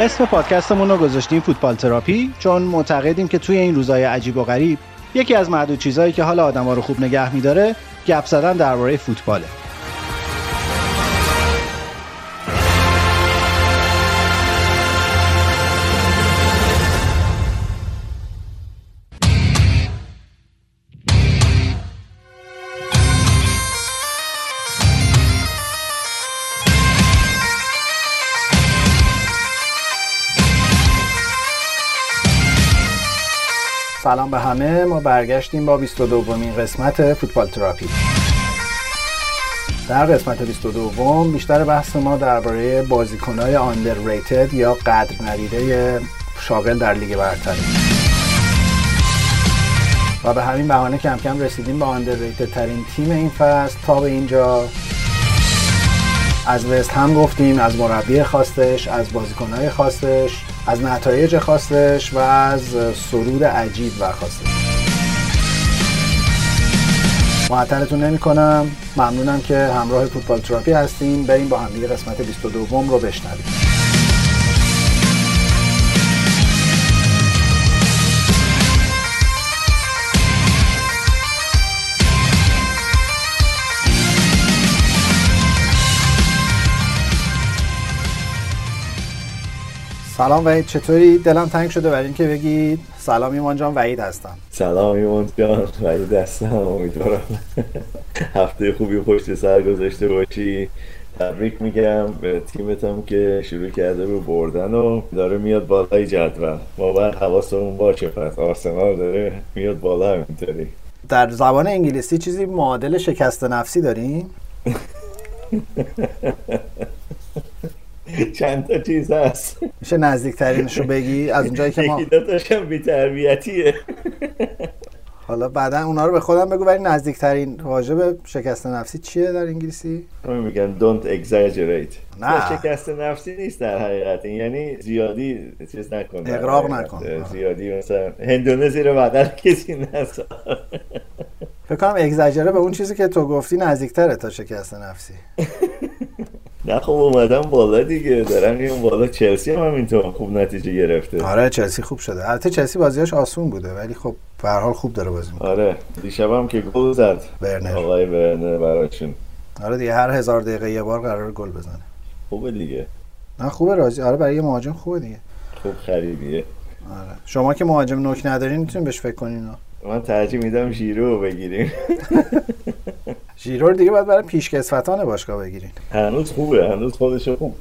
اسم پادکستمون رو گذاشتیم فوتبال تراپی چون معتقدیم که توی این روزهای عجیب و غریب یکی از معدود چیزهایی که حال آدما رو خوب نگه میداره گپ زدن درباره فوتباله. سلام به همه. ما برگشتیم با 22 دومین قسمت فوتبال تراپی. در قسمت 22 بیشتر بحث ما درباره بازیکنهای آندرریتد یا قدر ندیده شاغل در لیگ برتر و به همین بهانه کم کم رسیدیم به آندرریتد ترین تیم این فصل. تا به اینجا از وست هم گفتیم از مربی خواستش از بازیکنهای خواستش. از نتایج خواستش و از سرود عجیب و خواستش. معطلتون نمی کنم ممنونم که همراه فوتبال تراپی هستیم. بریم با هم قسمت 22 رو بشنویم. سلام وحید چطوری؟ دلم تنگ شده برای اینکه بگی سلام ایمان جان وحید هستم. سلام ایمان جان وحید هستم امیدوارم هفته خوبی پشت سر گذاشته باشی. تبریک میگم به تیمتم که شروع کرده رو بردن و داره میاد بالای جدول. ما باید حواسمون باشه پس آرسنال داره میاد بالا همینطوری. در زبان انگلیسی چیزی معادل شکست نفسی داریم؟ چند تا چیز هست. میشه نزدیکترینش رو بگی؟ از اونجایی که ما داشتم بی تربیتیه حالا بعدا اونا رو به خودم بگو ولی نزدیکترین واژه به شکست نفسی چیه در انگلیسی؟ میگن don't exaggerate. نه. شکست نفسی نیست در حقیقت. یعنی زیادی چیز نکن اقراق نکن. زیادی مثلا هندونه زیر بغل کسی نسا. فکر کنم اگزاجره به اون چیزی که تو گفتی نزدیکتره تا شکست نفسی. نه خب اومدم بالا دیگه دارم میام بالا. چلسی هم همینطور خوب نتیجه گرفته. آره چلسی خوب شده. البته چلسی بازیاش آسون بوده ولی خب به حال خوب داره بازی می‌کنه. آره دیشب هم که گل زد. برنر آقای برنر براشون. آره دیگه هر هزار دقیقه یه بار قرار گل بزنه. خوبه دیگه. نه خوبه راضی. آره برای یه مهاجم خوبه دیگه. خوب خریدیه. آره. شما که مهاجم نوک ندارین می‌تونین بهش فکر کنین. من ترجیح میدم ژیرو بگیریم. ژیرو دیگه باید برای پیشکسوتان باشگاه بگیرین. هنوز خوبه هنوز خودش خوب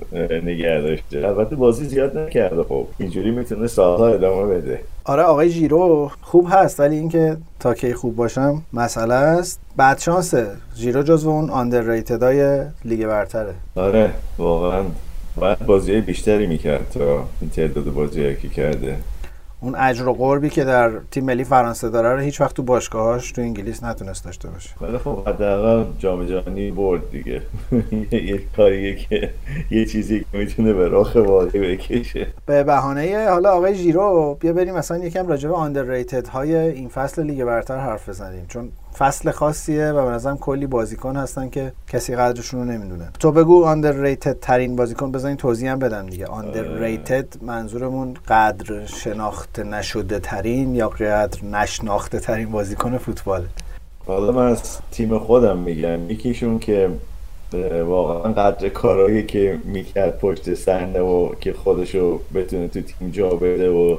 نگه داشته. البته بازی زیاد نکرده خب. اینجوری می‌تونه سالها ادامه بده. آره آقای ژیرو خوب هست ولی اینکه تا کی خوب باشم مسئله است. بعد شانسه ژیرو جزو اون های لیگ برتره. آره واقعا. باید بازی بیشتری می‌کرد تا این تعداد بازی که کرده. اون اجر و قربی که در تیم ملی فرانسه داره رو هیچ وقت تو باشگاهاش تو انگلیس نتونست داشته باشه. ولی خب حداقل جام جهانی برد دیگه. یه کاریه که یه چیزی که می‌تونه به راه واقعی بکشه. به بهانه حالا آقای ژیرو بیا بریم مثلا یکم راجع به آندرریتد های این فصل لیگ برتر حرف بزنیم. چون فصل خاصیه و به نظرم کلی بازیکن هستن که کسی قدرشون رو نمی‌دونن تو بگو آندرریتد ترین بازیکن بزنین توضیح هم بدم دیگه. آندرریتد منظورمون قدر شناخته نشده ترین یا قدر نشناخته ترین بازیکن فوتبال؟ حالا من از تیم خودم میگم. یکیشون که واقعا قدر کارهایی که می‌کرد پشت صحنه و که خودشو بتونه تو تیم جا بده و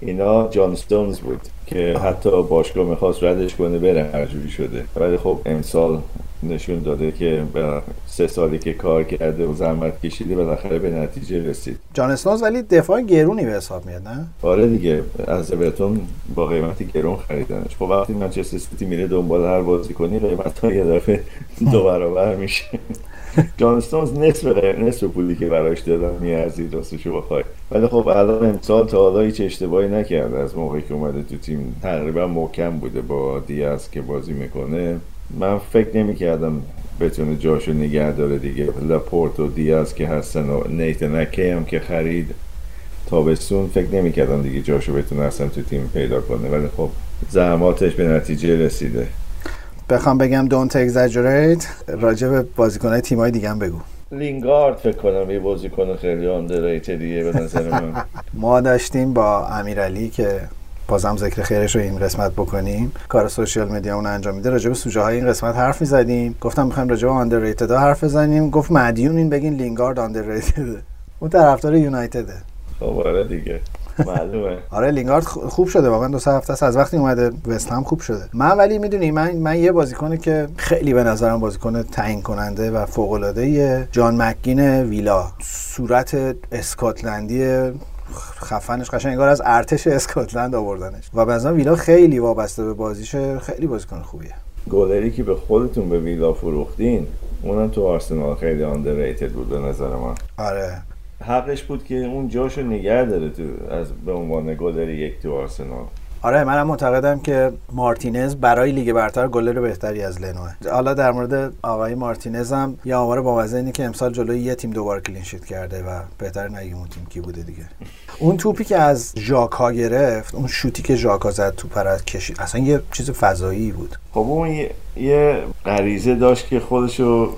اینا جان ستونز بود که حتی باشگاه می‌خواست ردش کنه بره هر جوری شده. ولی خب امسال نشون داده که سه سالی که کار کرده و زحمت کشیده بالاخره به نتیجه رسید. جان اسنوز ولی دفاع گرونی به حساب میاد نه؟ آره دیگه از اورتون با قیمتی گرون خریدنش. خب وقتی منچستر سیتی میره دنبال هر بازیکنی قیمت ها یه دفعه دو برابر میشه. جان استونز نصف نصف پولی که براش دادن میارزید راستشو بخوای ولی خب الان امسال تا حالا هیچ اشتباهی نکرده. از موقعی که اومده تو تیم تقریبا محکم بوده با دیاز که بازی می‌کنه. من فکر نمی کردم بتونه جاشو نگه داره دیگه. لاپورت و دیاز که هستن و نیتن هم که خرید تابستون فکر نمی کردم دیگه جاشو بتونه اصلا تو تیم پیدا کنه. ولی خب زحماتش به نتیجه رسیده. بخوام بگم دونت اگزاجریت راجع به بازیکن‌های تیم‌های دیگه هم بگو. لینگارد فکر کنم یه بازیکن خیلی آندرریتدیه به نظر من. ما داشتیم با امیرعلی که بازم ذکر خیرش رو این قسمت بکنیم. کار سوشیال مدیا اون انجام میده راجع به سوژه های این قسمت حرف می‌زدیم. گفتم می‌خوایم راجع به آندرریتد حرف بزنیم. گفت مدیون این بگین لینگارد آندرریتد اون طرفدار یونایتده. خب آره دیگه. معلومه. آره لینگارد خوب شده واقعا دو سه هفته از وقتی اومده وست هم خوب شده. من ولی می‌دونی من من یه بازیکنه که خیلی به نظرم بازیکن تعیین کننده و فوق العاده جان مکگین ویلا. صورت اسکاتلندی خفنش قشنگ انگار از ارتش اسکاتلند آوردنش. و بعضا ویلا خیلی وابسته به بازیشه خیلی بازیکن خوبیه. گلری که به خودتون به ویلا فروختین اونم تو آرسنال خیلی آندرریتد بود به نظر من. آره. حقش بود که اون جاشو نگه داره تو از به عنوان گلر یک تو آرسنال. آره منم معتقدم که مارتینز برای لیگ برتر گلر بهتری از لنوه. حالا در مورد آقای مارتینز هم یه آمار با اینه که امسال جلوی یه تیم دوبار کلین شیت کرده و بهتر نگیم اون تیم کی بوده دیگه. اون توپی که از ژاکا گرفت اون شوتی که ژاکا زد توپ را کشید اصلا یه چیز فضایی بود. خب اون یه غریزه داشت که خودشو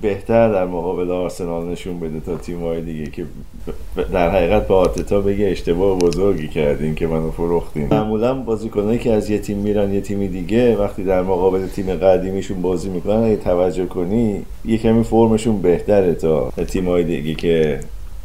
بهتر در مقابل آرسنال نشون بده تا تیم‌های دیگه که در حقیقت به آتتا بگه اشتباه بزرگی کردین که منو فروختین. معمولا بازیکنایی که از یه تیم میرن یه تیمی دیگه وقتی در مقابل تیم قدیمیشون بازی می‌کنن اگه توجه کنی یه کمی فرمشون بهتره تا تیم‌های دیگه که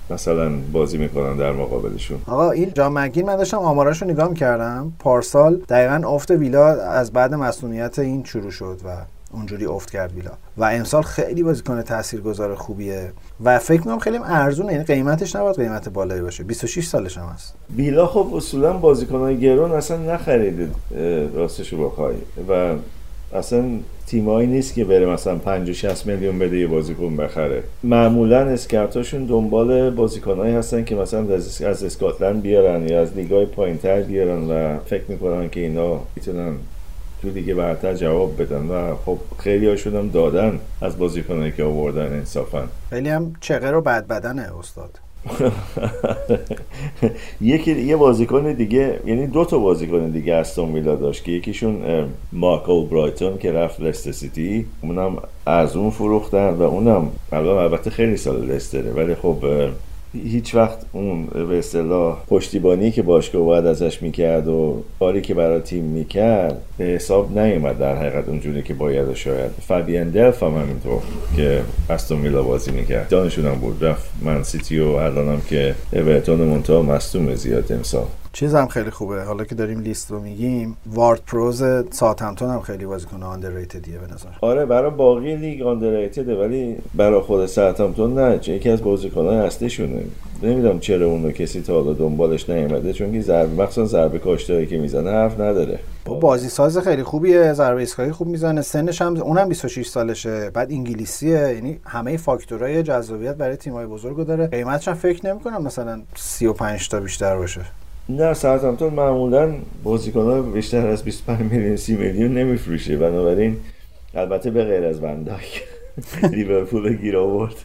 مثلا بازی می‌کنن در مقابلشون. آقا این جام من داشتم آماراشو نگاه می‌کردم. پارسال دقیقا افت ویلا از بعد مسئولیت این شروع شد و اونجوری افت کرد ویلا و امسال خیلی بازیکن تاثیرگذار خوبیه. و فکر می‌کنم خیلی ارزونه یعنی قیمتش نباید قیمت بالایی باشه. 26 سالش هم هست. ویلا خب اصولا بازیکنای گرون اصلا نخریده راستش رو بخوای. و اصلا تیمایی نیست که بره مثلا 5 و 60 میلیون بده یه بازیکن بخره. معمولا اسکرتاشون دنبال بازیکنایی هستن که مثلا از, از اسکاتلند بیارن یا از لیگای پایینتر بیارن و فکر می‌کنن که اینا می‌تونن تو دیگه برتر جواب بدن و خب خیلی هاشون هم دادن از بازیکنایی که آوردن انصافا. خیلی هم چقه رو بد بدنه استاد. یکی یه بازیکن دیگه یعنی دو تا بازیکن دیگه استون ویلا داشت که یکیشون مارکل برایتون که رفت لستر سیتی اونم از اون فروختن و اونم البته خیلی سال لستره ولی خب هیچ وقت اون به اصطلاح پشتیبانی که باشگاه باید ازش می‌کرد و کاری که برای تیم می‌کرد به حساب نیومد در حقیقت اونجوری که باید شاید. فابین دلف هم همینطور که استون میلا بازی می‌کرد. دانشون هم بود. رفت من سیتی و که اورتون منتها مصدوم زیاد امسال. چیز هم خیلی خوبه. حالا که داریم لیست رو میگیم وارد پروز ساتمتون هم خیلی بازیکن آندرریتدیه به نظر آره برای باقی لیگ آندرریتده ولی برای خود ساتمتون نه چون یکی از بازیکنان اصلیشونه. نمی‌دونم چرا اونو کسی تا حالا دنبالش نیومده چون که ضربه مخصوصا ضربه کاشتهایی که می‌زنه حرف نداره. با بازی ساز خیلی خوبیه ضربه ایستگاهی خوب می‌زنه. سنش هم اونم 26 سالشه بعد انگلیسیه. یعنی همه فاکتورهای جذابیت برای تیم‌های بزرگو داره. قیمتش هم فکر نمی‌کنم مثلا 35 تا بیشتر باشه. نه ساعتمتون معمولا ها بیشتر از 25 میلیون 30 میلیون نمیفروشه. بنابراین البته به غیر از بنداک لیورپول گیر آورد.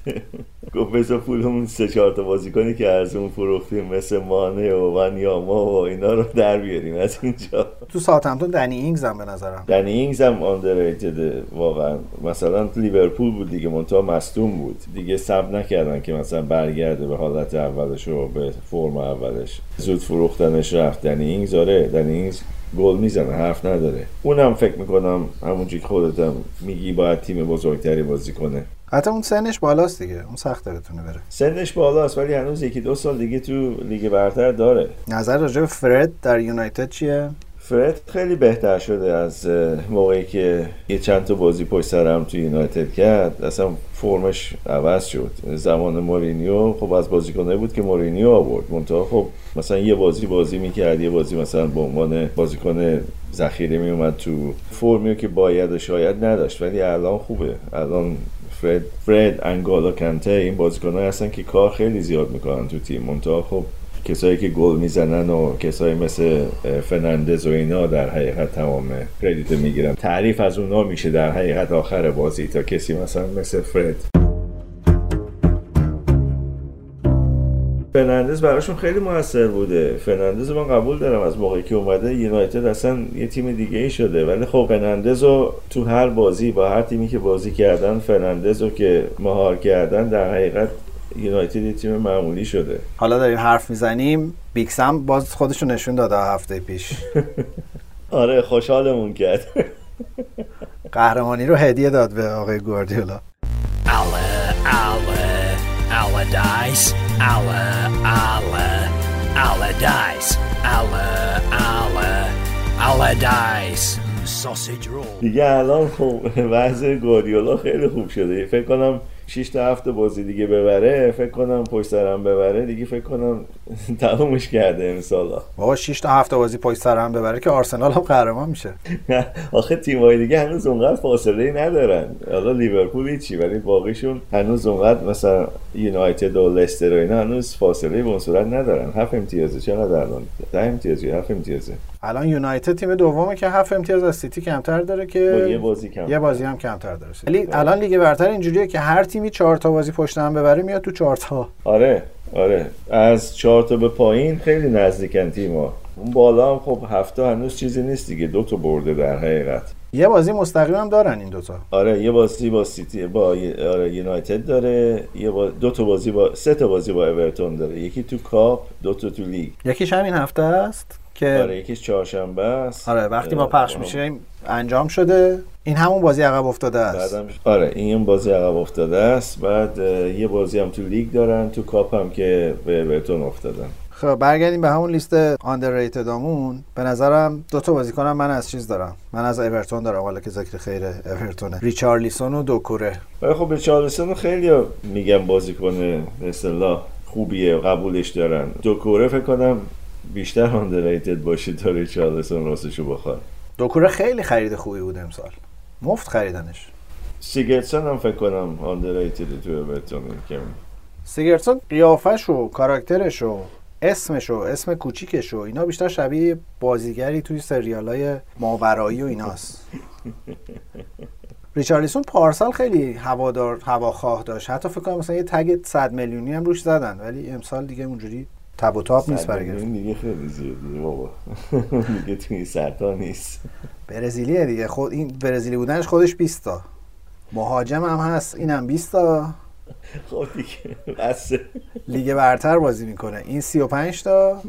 گفت بذار پولمون سه چهار تا بازیکنی که از اون فروختیم مثل مانه و ونیاما و اینا رو در بیاریم از اینجا. تو ساوتهمپتون دنی اینگز هم به نظرم. دنی اینگز هم underrated واقعا. مثلا لیورپول بود دیگه منتها مصدوم بود. دیگه صبر نکردن که مثلا برگرده به حالت اولش و به فرم اولش. زود فروختنش رفت. دنی اینگز آره دنی اینگز گل می‌زنه حرف نداره. اونم فکر می‌کنم همونجوری که خودتم میگی باید تیم بزرگتری بازی کنه. حتی اون سنش بالاست دیگه. اون سخته بتونه بره. سنش بالاست ولی هنوز یکی دو سال دیگه تو لیگ برتر داره. نظر راجع فرد در یونایتد چیه؟ فرد خیلی بهتر شده از موقعی که یه چند تا بازی پشت سرم توی یونایتد کرد. اصلا فرمش عوض شد. زمان مورینیو خب از بازیکنه بود که مورینیو آورد. منتها خب مثلا یه بازی بازی می‌کرد یه بازی مثلا به عنوان بازیکن ذخیره میومد تو فرمیو که باید و شاید نداشت. ولی الان خوبه. الان فرد فرد انگالا کنته این بازیکنان هستن که کار خیلی زیاد می‌کنن تو تیم. منتها خب کسایی که گل می‌زنن و کسایی مثل فرناندز و اینا در حقیقت تمام credit می‌گیرن. تعریف از اونا میشه در حقیقت آخر بازی تا کسی مثلا مثل فرد. فرناندز براشون خیلی موثر بوده. فرناندز من قبول دارم از موقعی که اومده یونایتد اصلا یه تیم دیگه ای شده. ولی خب فرناندز رو تو هر بازی با هر تیمی که بازی کردن فرناندز رو که مهار کردن در حقیقت یونایتد یه تیم معمولی شده. حالا داریم حرف می‌زنیم. بیکسم باز خودشو نشون داده هفته پیش. آره خوشحالمون کرد. قهرمانی رو هدیه داد به آقای گواردیولا. Allardyce, Alla, Alla, Allardyce, Alla, Alla, Allardyce. Sausage roll. دیگه الان خب وضع گواردیولا خیلی خوب شده. فکر کنم 6 تا هفته بازی دیگه ببره فکر کنم پشت سرم ببره دیگه فکر کنم تمومش کرده امسالا بابا 6 تا هفته بازی پشت سرم ببره که آرسنال هم قهرمان میشه. آخه تیمای دیگه هنوز اونقدر فاصله ای ندارن. حالا لیورپول چی ولی باقیشون هنوز اونقدر مثلا یونایتد و لستر و اینا هنوز فاصله به اون صورت ندارن. هفت امتیازه چقدر الان ده امتیازه هفت امتیازه. الان یونایتد تیم دومه که هفت امتیاز از سیتی کمتر داره که یه بازی کم. یه بازی هم کمتر داره. ولی الان لیگ برتر اینجوریه که هر تیمی چهار تا بازی پشت هم ببره میاد تو چهار تا. آره آره. از چهار تا به پایین خیلی نزدیکن تیما اون بالا هم خب هفته هنوز چیزی نیست دیگه. دو تا برده در حقیقت. یه بازی مستقیم هم دارن این دوتا آره یه بازی با سیتی با آره یونایتد داره. یه با... دو تا بازی با سه تا بازی با اورتون داره. یکی تو کاپ دو تا تو لیگ. یکیش همین هفته است؟ که آره یکیش چهارشنبه است. آره وقتی ما پخش میشه انجام شده. این همون بازی عقب افتاده است. بعدم آره این بازی عقب افتاده است. بعد یه بازی هم تو لیگ دارن تو کاپ هم که به اورتون افتادن. خب برگردیم به همون لیست آندرریتدامون به نظرم دو تا بازیکنم من از چیز دارم. من از اورتون دارم. حالا که ذکر خیر اورتونه. ریچارلیسون و دوکوره. ولی خب ریچارلیسون خیلی میگم بازیکن به اصطلاح خوبیه قبولش دارن. دوکوره فکر کنم بیشتر آندرریتد باشه تا ریچارلیسون راستشو بخواد دوکوره خیلی خرید خوبی بود امسال. مفت خریدنش. سیگرتسون هم فکر کنم آندرریتد تو اورتون کمی سیگرتسون قیافش و کاراکترش و اسمش و اسم کوچیکش و اینا بیشتر شبیه بازیگری توی سریال های ماورایی و ایناست. ریچارلیسون پارسال خیلی هوادار هواخواه داشت. حتی فکر کنم مثلا یه تگ 100 میلیونی هم روش زدن ولی امسال دیگه اونجوری تب و تاب نیست برای دیگه خیلی زیادی بابا. دیگه توی سرتا نیست. برزیلیه دیگه. خود این برزیلی بودنش خودش 20 تا. مهاجم هم هست. اینم 20 تا. خب دیگه بسه. لیگ برتر بازی می‌کنه. این 35 تا.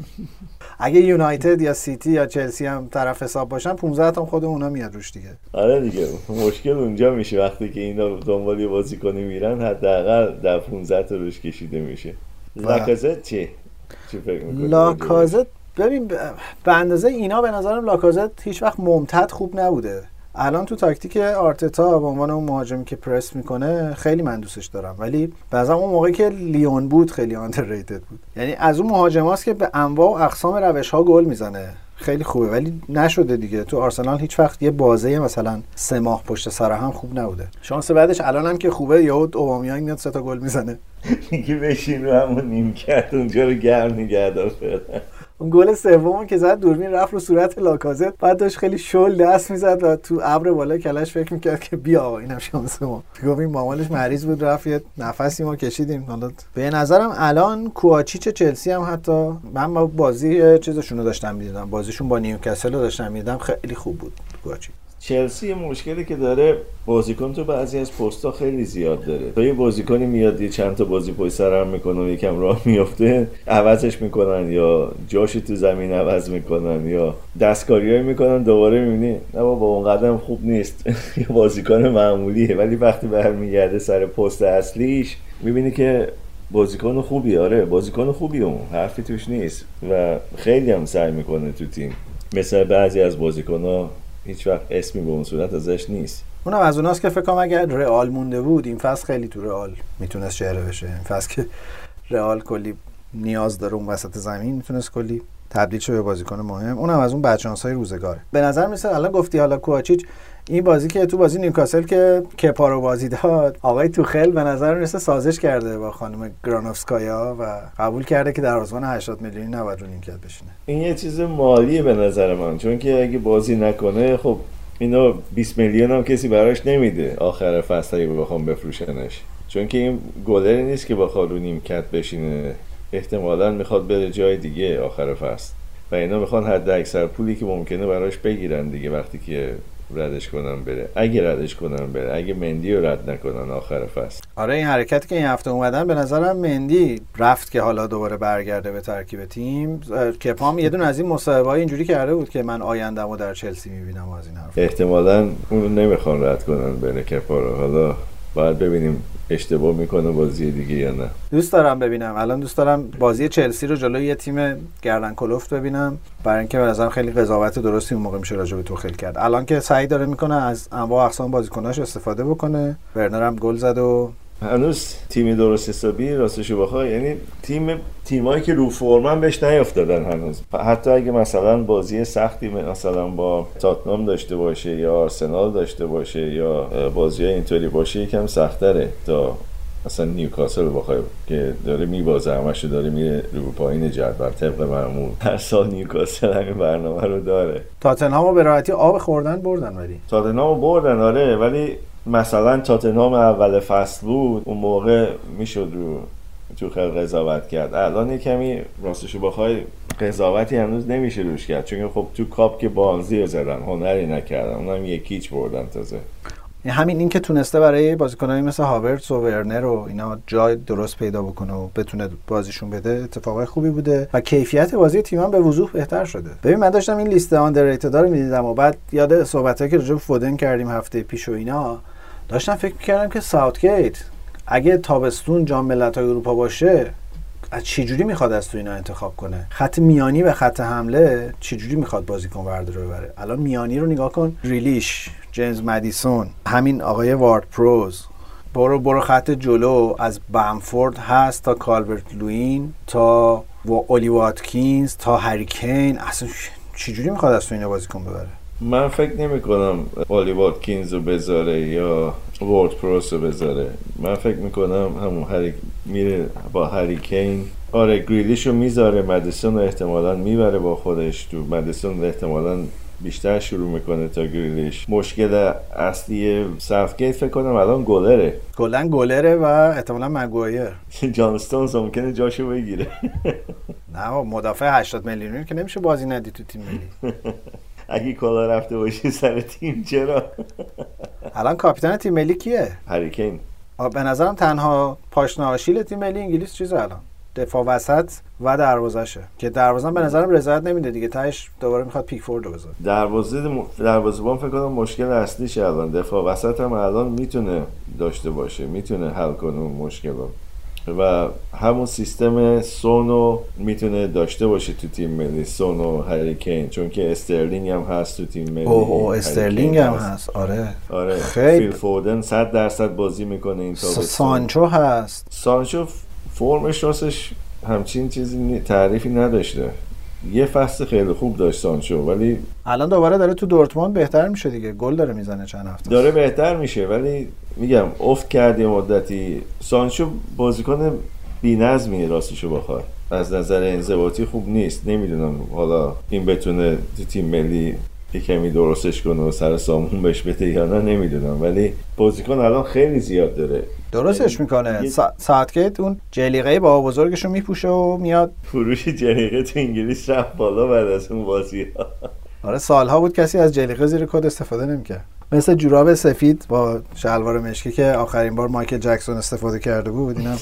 اگه یونایتد یا سیتی یا چلسی هم طرف حساب باشن 15 تا خود اونا میاد روش دیگه. آره دیگه. مشکل اونجا میشه. وقتی که اینا دنبال بازیکنی میرن حداقل در 15 تا روش کشیده میشه. لاکازت چی؟ لاکازت ببین به اندازه اینا به نظرم لاکازت هیچ وقت ممتد خوب نبوده. الان تو تاکتیک آرتتا به عنوان اون مهاجمی که پرس می‌کنه خیلی من دوستش دارم. ولی بعضا اون موقعی که لیون بود خیلی آندرریتد بود. یعنی از اون مهاجماست که به انواع و اقسام روش ها گل می‌زنه. خیلی خوبه. ولی نشده دیگه. تو آرسنال هیچ وقت یه بازه مثلا سه ماه پشت سر هم خوب نبوده. شانس بعدش الان هم که خوبه یهو اوبامیانگ میاد سه تا گل می‌زنه. میگه بشین رو همون نیم کرد اونجا رو گرم نگه دار. اون گل سوم که زد دوربین رفت رو صورت لاکازت. بعد داشت خیلی شل دست می‌زد و تو ابر بالا کلش فکر می‌کرد که بیا آقا اینم شانس ما. گفت این مامالش مریض بود رفت یه نفسی ما کشیدیم. حالا به نظرم الان کوآچیچ چلسی هم حتی من با بازی چیزشون رو داشتم می‌دیدم. بازیشون با نیوکاسل رو داشتم می‌دیدم. خیلی خوب بود کوآچیچ چلسی مشکلی که داره بازیکن تو بعضی از پستا خیلی زیاد داره. تا یه بازیکنی میاد یه چند تا بازی پشت سر می‌کنه و یکم راه میفته عوضش می‌کنن یا جاشو تو زمین عوض می‌کنن یا دستکاریایی می‌کنن دوباره می‌بینی نه با اون قدم خوب نیست. یه بازیکن معمولیه ولی وقتی برمیگرده سر پست اصلیش می‌بینی که بازیکن خوبی آره بازیکن خوبی اون حرفی توش نیست. و خیلی هم سعی می‌کنه تو تیم. مثل بعضی از بازیکن هیچ وقت اسمی به اون صورت ازش نیست. اونم از اوناست که فکر کنم اگر رئال مونده بود این فصل خیلی تو رئال می‌تونست چهره بشه. این فصل که رئال کلی نیاز داره اون وسط زمین می‌تونست کلی تبدیل شه به بازیکن مهم. اونم از اون بچانس های روزگاره. به نظر میسه الان گفتی حالا کوچیچ این بازی که تو بازی نیوکاسل که کپا رو بازی داد آقای توخل به نظر می‌رسه سازش کرده با خانم گرانوفسکایا و قبول کرده که در 80 میلیونی نباید رو نیمکت بشینه. این یه چیز مالیه به نظر من چون که اگه بازی نکنه خب اینو 20 میلیون هم کسی براش نمیده آخر فصل اگه بخوام بفروشنش. چون که این گلری نیست که بخواد رو نیمکت بشینه. احتمالا می‌خواد بره جای دیگه آخر فصل. و اینا می‌خوان حد اکثر پولی که ممکنه براش بگیرن دیگه وقتی که ردش کنن بره. اگه ردش کنن بره. اگه مندی رو رد نکنن آخر فصل. آره این حرکتی که این هفته اومدن به نظرم مندی رفت که حالا دوباره برگرده به ترکیب تیم. کپام یه دونه از این مصاحبه اینجوری کرده بود که من آیندهمو در چلسی می‌بینم از این حرف احتمالا اون نمی‌خوان رد کنن بره کپا رو. حالا باید ببینیم اشتباه می‌کنه بازی دیگه یا نه. دوست دارم ببینم. الان دوست دارم بازی چلسی رو جلوی یه تیم گردن کلفت ببینم. برای اینکه به نظرم خیلی قضاوت درستی اون موقع میشه راجع به توخیل کرد. الان که سعی داره می‌کنه از انواع اقسام بازیکناش استفاده بکنه. ورنر هم گل زد و هنوز تیمی درست حسابی راستشو بخوای یعنی تیم تیمایی که رو فرمن بهش نیافتادن هنوز. حتی اگه مثلا بازی سختی مثلا با تاتنام داشته باشه یا آرسنال داشته باشه یا بازی اینطوری باشه یکم سختره تا مثلا نیوکاسل بخوای که داره میبازه همش داره میره رو پایین جدول طبق معمول. هر سال نیوکاسل همین برنامه رو داره. تاتنهامو به راحتی آب خوردن بردن ولی. تاتنهامو بردن آره ولی مثلا تاتنهام اول فصل بود اون موقع می‌شد رو تو خیلی قضاوت کرد. الان یه کمی راستشو بخوای قضاوتی هنوز نمیشه روش کرد. چون خب تو کاپ که بانزی زدن هنری نکردن اونم یکیچ بردن تازه. همین این که تونسته برای بازیکنایی مثل هاورتس و ورنر و اینا جای درست پیدا بکنه و بتونه بازیشون بده اتفاقای خوبی بوده و کیفیت بازی تیم به وضوح بهتر شده. ببین من داشتم این لیست آندرریتد رو می‌دیدم و بعد یاد صحبتایی که راجع فودن کردیم هفته پیش و اینا داشتم فکر می‌کردم که ساوتگیت اگه تابستون جام ملت‌های اروپا باشه از چجوری می‌خواد از تو اینا انتخاب کنه؟ خط میانی و خط حمله چجوری می‌خواد بازیکن ورده رو ببره؟ الان میانی رو نگاه کن. ریلیش جیمز مدیسون همین آقای وارد پروز. برو برو خط جلو. از بامفورد هست تا کالبرت لوین تا و اولی واتکینز تا هریکین اصلا چجوری می‌خواد از تو اینا بازیکن ببره؟ من فکر نمی کنم اولی واتکینز رو بذاره یا وارد پروس رو بذاره. من فکر می‌کنم همون هری میره با هریکین آره گریلیش رو می‌ذاره مدیسون رو احتمالا می‌بره با خودش تو مدیسون احتمالا بیشتر شروع می‌کنه تا گریلیش. مشکل اصلی سفگیت فکر کنم الان گلره. کلا گلره و احتمالا مگوایر. جانستونز ممکنه جاشو بگیره. نه مدافع 80 میلیونی که نمیشه بازی ندی تو تیم ملی. اگه کلا رفته باشی سر تیم چرا؟ الان کاپیتان تیم ملی کیه؟ هریکین. به نظرم تنها پاشنه آشیل تیم ملی انگلیس چیز الان. دفاع وسط و دروازشه که دروازه به نظرم رضایت نمیده دیگه. تهش دوباره می‌خواد پیکفورد رو بذاره. دروازه دروازه‌بان فکر کنم مشکل اصلیش الان. دفاع وسط هم الان می‌تونه داشته باشه می‌تونه حل کنه اون مشکل رو. و همون سیستم سونو می‌تونه داشته باشه تو تیم ملی سون و هری کین چون که استرلینگ هم هست تو تیم ملی. اوه اوه استرلینگ هم هست. آره. آره. خیلی. فیل فودن 100 درصد بازی می‌کنه این تابستون. سانچو هست. سانچو فرمش راستش همچین چیزی تعریفی نداشته. یه فصل خیلی خوب داشت سانچو ولی الان دوباره داره تو دورتموند بهتر میشه دیگه. گل داره می‌زنه چند هفته. داره بهتر میشه ولی میگم افت کرد یه مدتی. سانچو بازیکن بی‌نظمیه راستشو بخوای از نظر انضباطی خوب نیست. نمی‌دونم حالا این بتونه تو تیم ملی یه کمی درستش کنه و سر سامون بهش بده یا نه نمی‌دونم. ولی بازیکن الان خیلی زیاد داره. درستش می‌کنه. یه- سا... ساعتگیت اون جلیقه با بزرگشو میپوشه و میاد. فروش جریقه تو انگلیس رفت بالا بعد از اون بازی ها. آره سالها بود کسی از جلیقه زیر کد استفاده نمی‌کرد. مثل جوراب سفید با شلوار مشکی که آخرین بار مایکل جکسون استفاده کرده بود اینم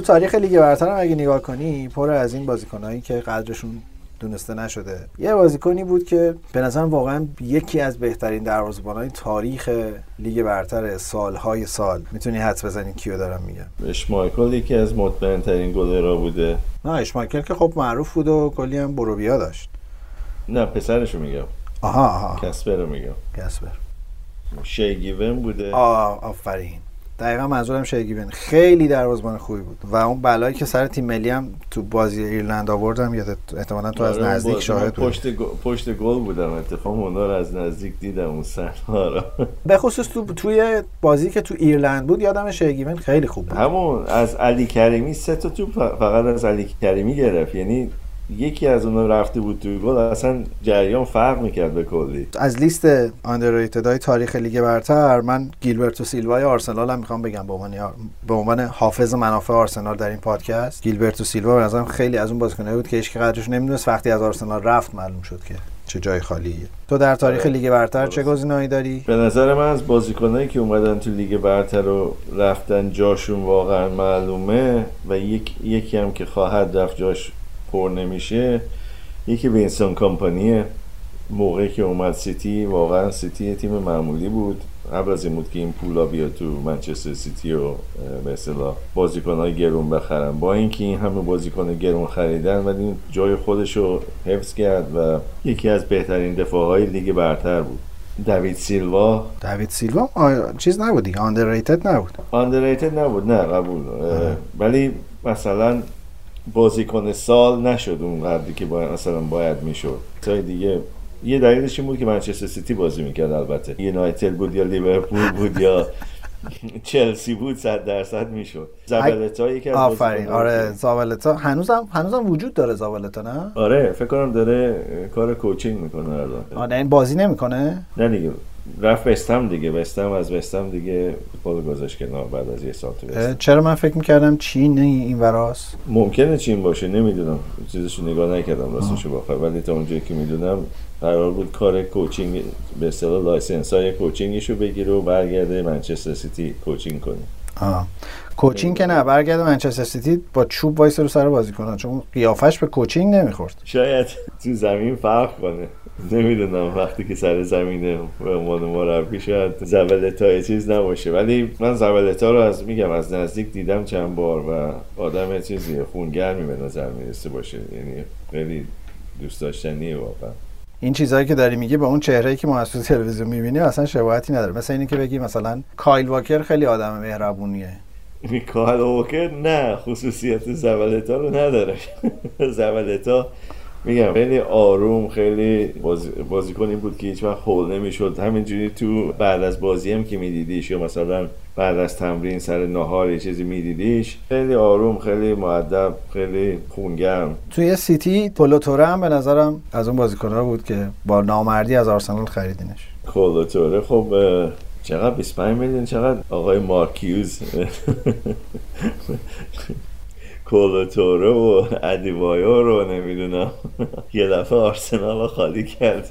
تو تاریخ لیگ برتر هم اگه نگاه کنی پر از این بازیکنایی که قدرشون دونسته نشده. یه بازیکنی بود که به نظرم واقعا یکی از بهترین دروازه‌بان‌های تاریخ لیگ برتر سالهای سال. می‌تونی حدس بزنی کیو دارم میگم. اشمایکل یکی از مطمئن ترین گلرها بوده. نه اشمایکل که خب معروف بود و کلی هم بروبیا داشت. نه پسرشو میگم. آها آها. کسپر رو میگم کسپر. شی گیون بوده. آه آفرین. دقیقا منظورم شیگیون خیلی دروازه‌بان خوبی بود. و اون بلایی که سر تیم ملی هم تو بازی ایرلند آوردم یادت احتمالاً تو از آره، نزدیک شاهد من بودی پشت, گل- پشت گل بودم اتفاق اونا رو از نزدیک دیدم اون سنها رو. به خصوص تو توی بازی که تو ایرلند بود یادم شیگیون خیلی خوب بود. همون از علی کریمی سه تا توپ فقط از علی کریمی گرفت. یعنی یکی از اونا رفته بود تو گل اصلا جریان فرق می‌کرد به کلی. از لیست underrated های تاریخ لیگ برتر من گیلبرتو سیلوای آرسنال هم می‌خوام بگم. به عنوان به عنوان حافظ منافع آرسنال در این پادکست گیلبرتو سیلوا به نظرم خیلی از اون بازیکنایی بود که هیچ قدرش نمی‌دونست. وقتی از آرسنال رفت معلوم شد که چه جای خالیه. تو در تاریخ آره. لیگ برتر چه. گزینه‌ای داری؟ به نظر من از بازیکنایی که اومدن تو لیگ برتر و رفتن جاشون واقعا معلومه و یک یکی هم که خواهد رفت جاش پر نمیشه. یکی وینسنت کمپانیه موقعی که اومد سیتی واقعا سیتی تیم معمولی بود. قبل از این بود که این پولا بیاد تو منچستر سیتی و به اصطلاح بازیکنهای گرون بخرن. با اینکه این همه بازیکن گرون خریدن ولی جای خودش رو حفظ کرد و یکی از بهترین دفاعهای لیگ برتر بود. داوید سیلوا. داوید سیلوا؟ آه، چیز نبود دیگه underrated نبود. Underrated نبود نه قبول. ولی مثلا بازیکن سال نشد اون قدری که باید مثلا باید می‌شد. تا دیگه یه دلیلش این بود که منچستر سیتی بازی می‌کرد البته. یونایتد بود یا لیورپول بود یا چلسی بود صد درصد می‌شد. زبلتا یکی از آفرین. آره بود. زاولتا هنوزم هنوزم وجود داره زاولتا نه؟ آره فکر کنم داره کار کوچینگ می‌کنه الان. آره این بازی نمی‌کنه؟ نه دیگه. رفت وستهم دیگه. وستهم از وستهم دیگه فوتبال گذاشت کنار بعد از یه سال تو. چرا من فکر می‌کردم چین این وراست ممکنه چین باشه نمی‌دونم. چیزشو نگاه نکردم راستشو بخوای ولی تا اونجایی که می‌دونم قرار بود کار coaching به اصطلاح license های coaching شو بگیره و برگرده منچستر سیتی coaching کنه. آه. coaching که نه برگرده منچستر سیتی با چوب وایسه رو سر بازی کنه. چون قیافش به coaching نمی‌خورد. شاید تو زمین فرق کنه. نمی‌دونم وقتی که سر زمینه به عنوان مربی شاید زابالتا یه چیز نباشه. ولی من زابالتا رو از میگم از نزدیک دیدم چند بار و آدم چیزیه خونگرمی به نظر می‌رسه باشه. یعنی خیلی دوست داشتنیه واقعا. این چیزهایی که داری میگی به اون چهره‌ای که ما از تو تلویزیون می‌بینیم اصلا شباهتی نداره. مثل اینی که بگی مثلا کایل واکر خیلی آدم مهربونیه. کارل ووکر نه خصوصیت زبلتا رو نداره. زبلتا میگم. خیلی آروم خیلی بازی بازیکنی بود که هیچ وقت هول نمی‌شد. همینجوری تو بعد از بازی هم که میدیدیش یا مثلا بعد از تمرین سر نهار یه چیزی میدیدیش خیلی آروم خیلی مؤدب خیلی خونگرم. توی سیتی کولوتوره هم به نظرم از اون بازیکن‌ها بود که با نامردی از آرسنال خریدینش. کولوتوره خب چقدر 25 میلیون چقدر آقای مارک هیوز؟ کولوتوره و ادبایور رو نمی‌دونم. یه دفعه آرسنال رو خالی کرد.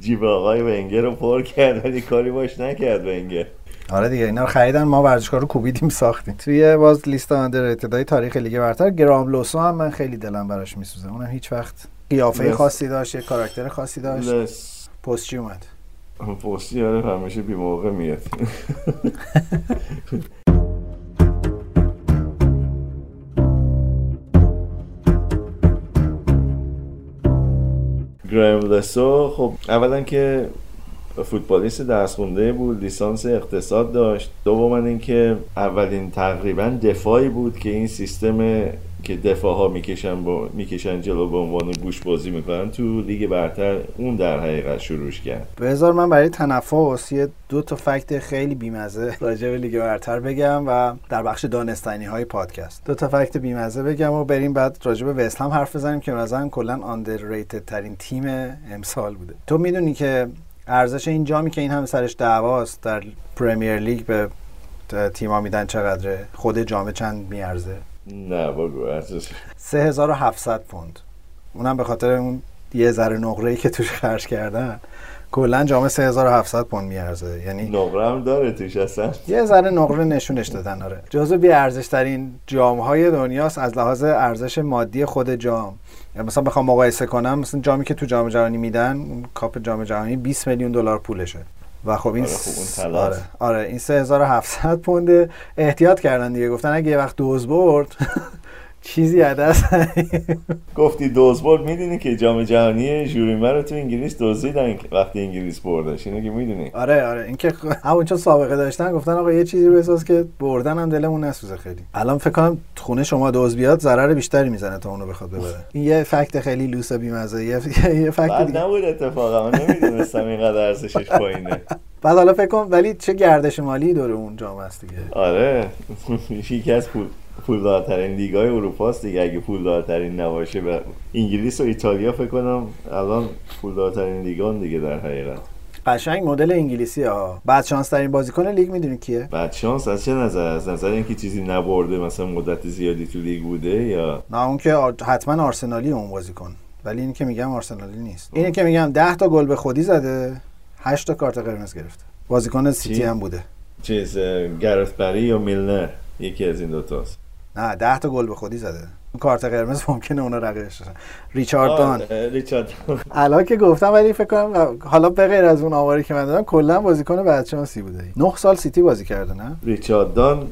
جیب آقای ونگر رو پر کرد ولی کاری باش نکرد ونگر. آره دیگه اینا رو خریدن ما ورزشکار رو کوبیدیم ساختیم. توی باز لیست آندرریتد تاریخ لیگ برتر گرام لوسو هم من خیلی دلم براش میسوزه. اونم هیچ وقت قیافه لس- خاصی داشت یه کاراکتر خاصی داشت. لس پستچی اومد. پستی آره همیشه بی موقع میاد. گرام لسو خب اولا که فوتبالیست درس خونده بود لیسانس اقتصاد داشت. دوما اینکه اولین تقریبا دفاعی بود که این سیستم که دفاع ها می‌کشن با می‌کشن جلو به عنوان گوش بازی می‌کنن تو لیگ برتر اون در حقیقت شروعش کرد. بذار من برای تنفس یه دو تا فکت خیلی بیمزه راجع به لیگ برتر بگم و در بخش دانستنی های پادکست. دو تا فکت بیمزه بگم و بریم بعد راجع به وستهم حرف بزنیم که مثلا کلا آندرریتد ترین تیم امسال بوده. تو می‌دونی که ارزش این جامی که این همه سرش دعواست در پرمیر لیگ به تیما میدن چقدره؟ خود جام چند میارزه؟ نه بگو ارزش 3700 پوند. اونم به خاطر اون یه ذره نقره ای که توش خرج کردن. کلا جام 3700 پوند میارزه. یعنی نقره هم داره توش اصلا. یه ذره نقره نشونش دادن آره. جزو بی ارزش ترین جام های دنیاست از لحاظ ارزش مادی خود جام. یعنی مثلا بخوام مقایسه کنم مثلا جامی که تو جام جهانی میدن اون کاپ جام جهانی 20 میلیون دلار پولشه. و خب این آره. آره, آره این 3700 پوند احتیاط کردن دیگه گفتن اگه یه وقت دوز برد چیزی دست گفتی دوزبورد می‌دونی که جام جهانی ژوریمه رو تو انگلیس دزدیدن وقتی انگلیس بردش اینو که می‌دونی. آره آره این که همون چون سابقه داشتن گفتن آقا یه چیزی بساز که بردن هم دلمون نسوزه خیلی. الان فکر کنم خونه شما دوز بیاد ضرر بیشتری می‌زنه تا اونو بخواد ببره. این یه فکت خیلی لوس بیمزه یه, یه فکت بعد دیگه. نبود اتفاقا من نمی‌دونستم اینقدر ارزشش پایینه. بعد حالا فکر کن ولی چه گردش مالی داره اون جام هست دیگه. آره یکی از پول. پولدارترین لیگای اروپا است دیگه. اگه پولدارترین نباشه و انگلیس و ایتالیا فکر کنم الان پولدارترین لیگان دیگه در حقیقت. قشنگ مدل انگلیسی ها. بعد شانس ترین بازیکن لیگ می‌دونی کیه؟ بعد شانس از چه نظر؟ از نظر اینکه چیزی نبرده مثلا مدت زیادی تو لیگ بوده یا؟ نه اون که آر- حتما آرسنالی اون بازیکن. ولی اینی که میگم آرسنالی نیست. اینی که میگم 10 تا گل به خودی زده 8 تا کارت قرمز گرفته. بازیکن سیتی؟ هم بوده. چیز گرت بری یا میلنر؟ یکی از این دوتاست نه 10 تا گل به خودی زده. کارت قرمز ممکنه اونا رقیبش بشن. ریچارد دان. ریچارد الان که گفتم ولی فکر کنم حالا به غیر از اون آماری که من دادم کلا بازیکن بدشانسی بوده 9 سال سیتی بازی کرده نه؟ ریچارد دان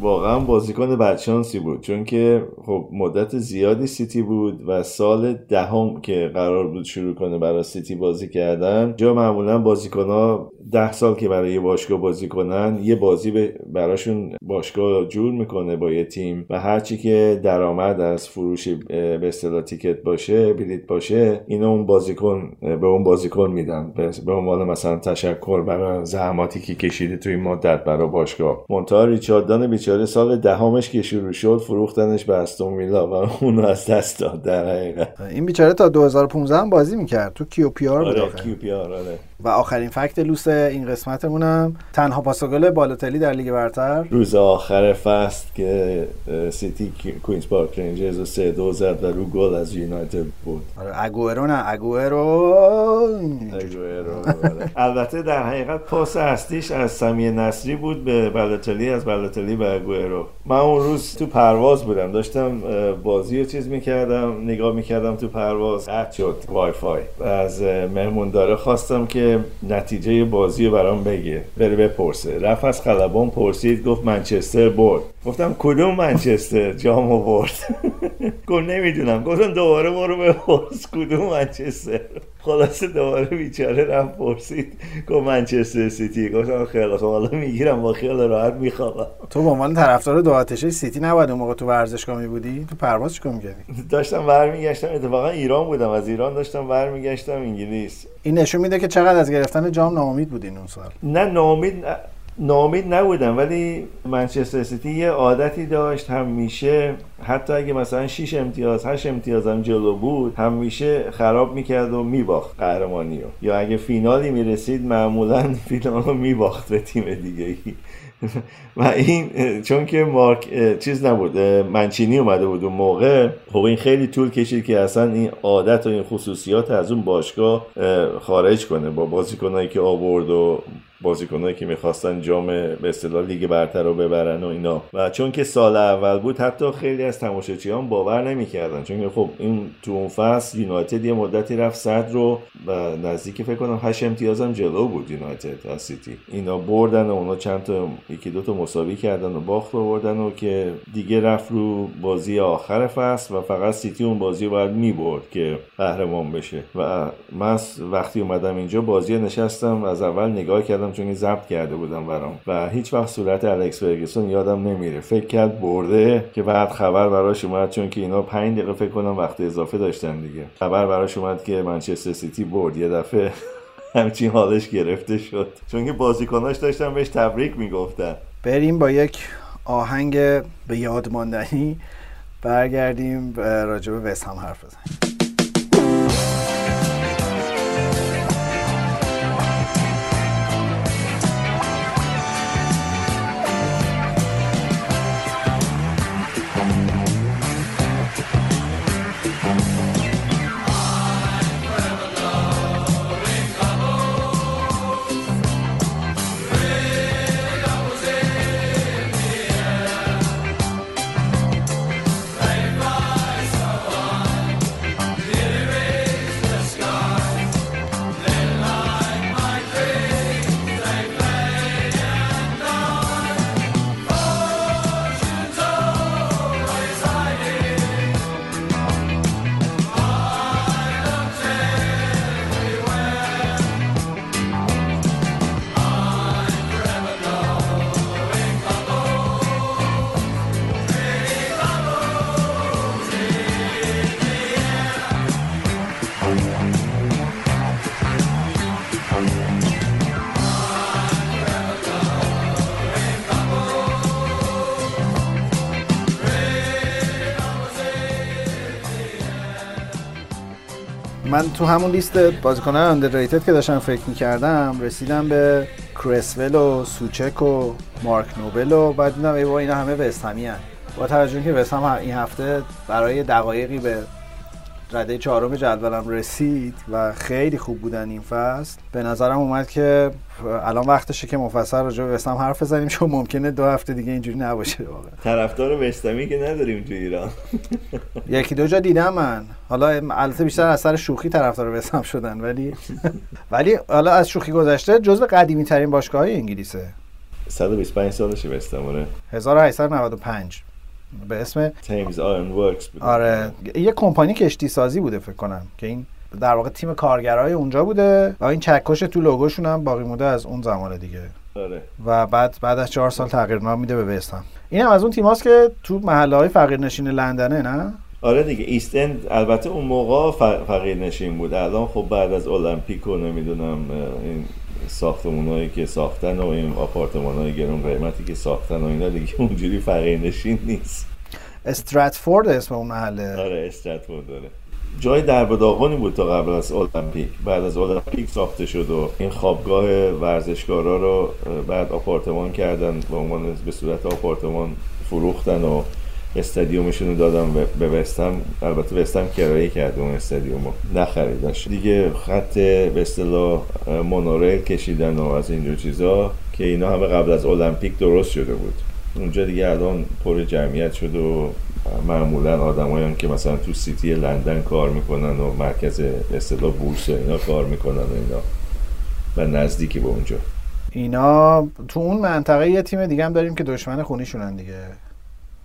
واقعا بازیکن بدشانسی بود. چون که خب مدت زیادی سیتی بود و سال دهم که قرار بود شروع کنه برای سیتی بازی کردن جا معمولا بازیکن ها ده سال که برای یه باشگاه بازی کنن یه بازی براشون باشگاه جور می‌کنه با یه تیم و هرچی که درآمد از فروش به اصطلاح ticket باشه بلیت باشه اینو اون بازیکن به اون بازیکن میدن. به عنوان مثلا تشکر برای زحماتی که کشیده تو این مدت برای باشگاه. میکا ریچاردز بیچاره سال دهمش که شروع شد فروختنش به استون ویلا و اونو از دست داد در حقیقت. این بیچاره تا 2015 هم بازی می‌کرد. تو کیو پی آر آره. کیو پی آر آره. و آخرین fact لوس این قسمتمونم تنها پاس گل بالوتلی در لیگ برتر. روز آخر فصل که سیتی کوینز پارک رنجرز رو سه دو زد و رو گل از یونایتد بود. آره اگوئرو نه اگوئرو اگوئرو، آره. البته در حقیقت پاس اصلیش از سمیر نصری بود به بالوتلی از بالوتلی به اگوئرو. من اون روز تو پرواز بودم داشتم بازی رو چیز می‌کردم نگاه می‌کردم تو پرواز. قطع شد وای فای از اه، مهمونداره خواستم که نتیجه بازی برام بگه. بره بپرسه. رفت از خلبان پرسید گفت منچستر برد. گفتم کدوم منچستر؟ جامو برد گفت نمی‌دونم. گفتم دوباره برو بپرس کدوم منچستر. خلاصه دوباره بیچاره رفت پرسید. گفت منچستر سیتی. گفتم خیلی خب حالا می‌گیرم با خیال راحت میخوابم. تو به عنوان طرفدار دو آتشه سیتی نباید اون موقع تو ورزشگاه می بودی تو پرواز چیکار می‌کردی؟ داشتم برمیگشتم. اتفاقا ایران بودم. از ایران داشتم برمیگشتم انگلیس. این نشون میده که چقدر از گرفتن جام ناامید بودین اون سال. نه نامید نامید نبودم ولی منچستر سیتی یه عادتی داشت. همیشه حتی اگه مثلا 6 امتیاز 8 امتیاز هم جلو بود همیشه خراب می‌کرد و میباخت قهرمانی رو. یا اگه فینالی می‌رسید معمولا فینال رو میباخت به تیم دیگه ای و این چون که مارک چیز نبود منچینی اومده بود اون موقع. خب این خیلی طول کشید که اصلا این عادت و این خصوصیات از اون باشگاه اه، خارج کنه با بازیکنایی که آورد و بازیکنایی که می‌خواستن جام به اصطلاح لیگ برتر رو ببرن و اینا. و چون که سال اول بود حتی خیلی از تماشاچیان باور نمی‌کردن. چون خب این تو اون فصل یونایتد یه مدتی رفت صد رو و نزدیک فکر کنم 8 امتیاز هم جلو بود یونایتد از سیتی. اینا بردن و اونا چند تا یکی دو تا مساوی کردن و باخت آوردن و که دیگه رفت رو بازی آخر فصل و فقط سیتی اون بازی رو باید می‌برد که قهرمان بشه. و من وقتی اومدم اینجا بازی نشستم از اول نگاه کردم چون ضبط کرده بودم برام. و هیچ وقت صورت الکس فرگسون یادم نمیره. فکر کرد برده که بعد خبر براش اومد چون که اینا 5 دقیقه فکر کنم وقت اضافه داشتن دیگه. خبر براش اومد که منچستر سیتی برد. یه دفعه همچین حالش گرفته شد. چون که بازیکناش داشتن بهش تبریک می‌گفتن. بریم با یک آهنگ به یاد ماندنی. برگردیم راجع به وست هم حرف بزنیم. تو همون لیست بازیکنان اندرریتد که داشتم فکر می‌کردم رسیدم به کرسول و سوچک و مارک نوبل و بعد دیدم ای اینا همه وستهمی با توجه که وستهم این هفته برای دقایقی به رده چهارم جدولم رسید و خیلی خوب بودن این فصل. به نظرم اومد که الان وقتشه که مفصل راجع به وستهم حرف بزنیم چون ممکنه دو هفته دیگه اینجوری نباشه واقعا. طرفدار وستهمی که نداریم تو ایران. یکی دو جا دیدم من. حالا البته بیشتر از سر شوخی طرفدار وستهم شدن ولی ولی حالا از شوخی گذشته جزو قدیمی ترین باشگاه های انگلیسه 125 سالشه وستهم 1895 به اسم تیمز آیرن ورکس بود آره. یه کمپانی کشتی سازی بوده فکر کنم که این در واقع تیم کارگرای اونجا بوده و این چکش تو لوگوشون هم باقی مونده از اون زمان دیگه. آره. و بعد بعد از چهار سال تغییر نام میده به وستهم. این هم از اون تیماست که تو محله های فقیر نشین لندنه نه؟ آره دیگه ایست اند البته اون موقع فقیر نشین بود. الان خب بعد از المپیک و نمی‌دونم این ساختمون که ساختن و این آپارتمان های گرون قیمتی که ساختن و اینا دیگه اونجوری فقیر نشین نیست. استراتفورد اسم اون محله آره استراتفورد داره جای درب داغانی بود تا قبل از المپیک بعد از المپیک ساخته شد و این خوابگاه ورزشکارا رو بعد آپارتمان کردن به عنوان به صورت آپارتمان فروختن و استادیومشون رو دادم به وستم البته وستم کرایه کرده اون استادیومو. نخریدش دیگه خط به اصطلاح مونوریل کشیدن و از اینجور چیزا که اینا همه قبل از المپیک درست شده بود. اونجا دیگه الان پر جمعیت شد و معمولا آدمایی که مثلا تو سیتی لندن کار می‌کنن و مرکز اصطلاح بورس اینا کار می‌کنن و اینا. و نزدیکی به اونجا. اینا تو اون منطقه یه تیم دیگه هم داریم که دشمن خونیشونن دیگه.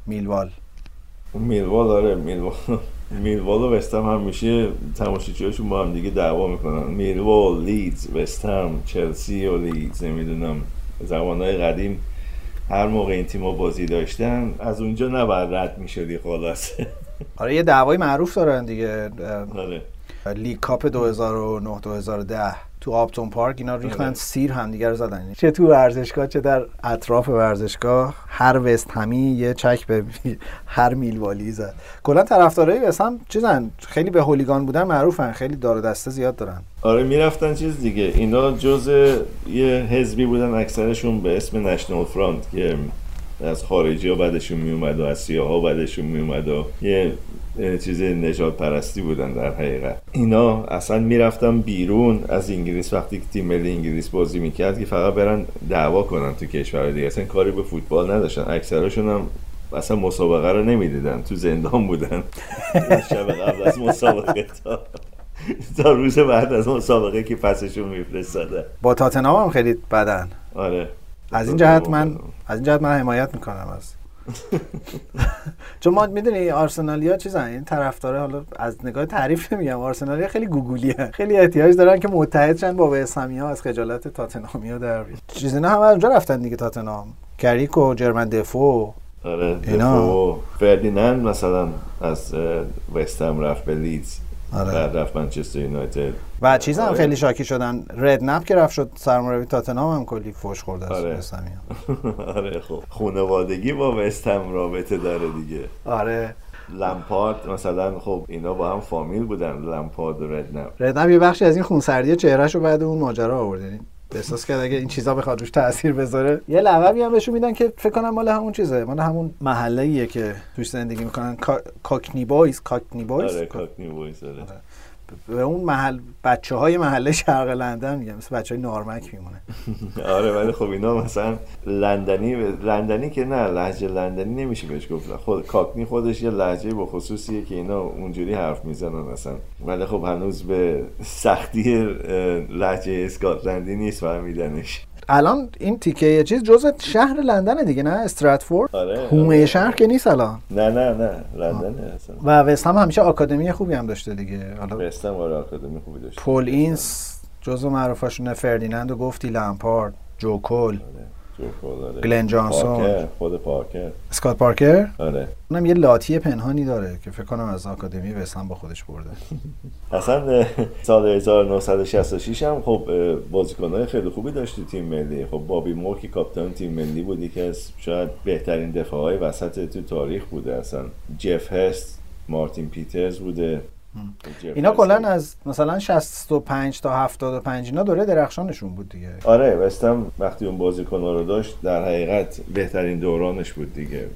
میلوال. میلوال آره میلوال. میلوال و وستم همیشه تماشاچیاشون با هم دیگه دعوا می‌کنن. میلوال لیدز وستم چلسی و لیدز نمی‌دونم زمانهای قدیم هر موقع این تیما بازی داشتن از اونجا نباید رد می‌شدی خلاصه. آره یه دعوای معروف دارن دیگه. آره. لیگ کاپ 2009 2010 تو آپتون پارک اینا ریختن سیر هم دیگه رو زدن. چه تو ورزشگاه چه در اطراف ورزشگاه. هر وست همی یه چک به هر میلوالی زد. کلا طرفدارای وست هم چیزن خیلی به هولیگان بودن معروفن خیلی دار دسته زیاد دارن. آره می‌رفتن چیز دیگه. اینا جز یه حزبی بودن اکثرشون به اسم نشنال فرانت که از خارجی ها بعدشون می اومد و از سیاه ها بعدشون می اومد و یه چیز نجات پرستی بودن در حقیقت. اینا اصلا می‌رفتن بیرون از انگلیس وقتی که تیم ملی انگلیس بازی می‌کرد که فقط برن دعوا کنن تو کشور دیگه. اصلا کاری به فوتبال نداشتن. اکثرشون هم اصلا مسابقه رو نمی‌دیدن. تو زندان بودن. شب قبل از مسابقه تا تا روز بعد از مسابقه که پسشون میفرستادن. با تاتنهام هم خیلی بدن. آره. از این جهت من از این جهت من حمایت می‌کنم از چون ما می‌دونی آرسنالیا چیزن این طرفدار حالا از نگاه تعریف نمیگم. آرسنالیا خیلی گوگولیه. خیلی احتیاج دارن که متحد شن با وسامی ها از خجالت تاتنهامیا در بیان چیز اینا هم اونجا رفتن دیگه تاتنهام. کریک و جرمن دفو. آره اینا. فردیناند مثلا از وستهم رفت به لیدز. آره. رفت منچستر یونایتد. و چیز هم آره. خیلی شاکی شدن. رد که رفت شد سرمربی تاتنهام هم کلی فوش خورده از آره. آره خب. خونوادگی با وستهم رابطه داره دیگه. آره. لمپارد مثلا خب اینا با هم فامیل بودن لمپارد و ردنپ ردنم یه بخشی از این خونسردی چهرهش رو بعد اون ماجرا آورد یعنی احساس کرد اگه این چیزا بخواد روش تاثیر بذاره. یه لقبی هم بهشون میدن که فکر کنم مال همون چیزه. مال همون محله ایه که توش زندگی می‌کنن. کا... کاکنی بویز. کاکنی بویز؟ آره کاکنی بویز آره. به اون محل بچه های محله شرق لندن میگم مثل بچه های نارمک میمونه. آره ولی خب اینا مثلا لندنی لندنی که نه لهجه لندنی نمیشه بهش گفت. خود کاکنی خودش یه لهجه با خصوصیه که اینا اونجوری حرف می‌زنن مثلا. ولی خب هنوز به سختی اه، لهجه اسکاتلندی نیست فهمیدنش. الان این تیکه چیز جزء شهر لندنه دیگه نه؟ استراتفورد؟ آره هومه آره. شهر که نیست الان. نه نه نه. اصلا. و وستهم همیشه آکادمی خوبی هم داشته دیگه. حالا وستم آره آکادمی خوبی داشت پول اینس جزو معروفاشونه فردیناند و گفتی لمپارد جو کول جوکول، آره. گلن جانسون. خود پارکر. اسکات پارکر؟ آره. اونم یه لاتی پنهانی داره که فکر کنم از آکادمی وستهم با خودش برده. اصلا سال 1966 هم خب بازیکنهای خیلی خوبی داشت تیم ملی. خب بابی مور که کاپیتان تیم ملی بود یکی از شاید بهترین دفاعهای وسط تو تاریخ بوده. اصلا جف هست مارتین پیترز بوده. اینا. کلا از مثلا 65 تا 75 اینا دوره درخشانشون بود دیگه. آره وستهم وقتی اون بازیکنها رو داشت در حقیقت بهترین دورانش بود دیگه.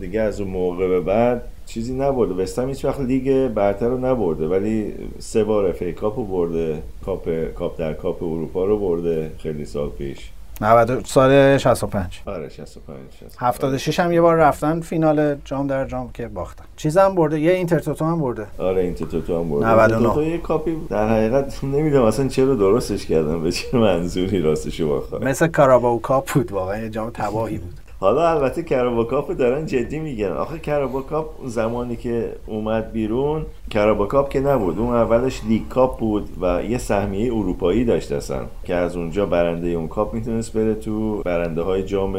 دیگه از اون موقع به بعد چیزی نبرده. وستهم هیچ وقت لیگ برتر رو نبرده ولی سه بار FA Cup رو برده کاپ کاپ در کاپ اروپا رو برده خیلی سال پیش. 90 سال 65 آره 65 65. 76 هم یه بار رفتن فینال جام در جام که باختن. چیز هم برده یه اینترتوتو هم برده. آره اینترتوتو هم برده. 99. اینترتوتو یه کاپی در حقیقت نمی‌دونم اصلا چرا درستش کردن به چه منظوری راستشو بخوای مثل Carabao Cup بود واقعا یه جام تباهی بود. حالا البته Carabao Cup رو دارن جدی میگن. آخه Carabao Cup زمانی که اومد بیرون Carabao Cup که نبود. اون اولش League Cup بود و یه سهمیه اروپایی داشت اصلا که از اونجا برنده اون کاپ می‌تونست بره تو برنده های جام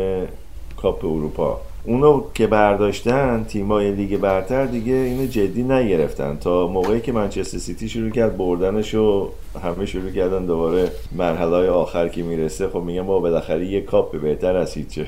کاپ اروپا. اونو که برداشتن تیمای لیگ برتر دیگه اینو جدی نگرفتن. تا موقعی که منچستر سیتی شروع کرد بردنش و همه شروع کردن دوباره مرحله آخر که می‌رسه. خب میگن با بالاخره یه کاپ بهتر از هیچه.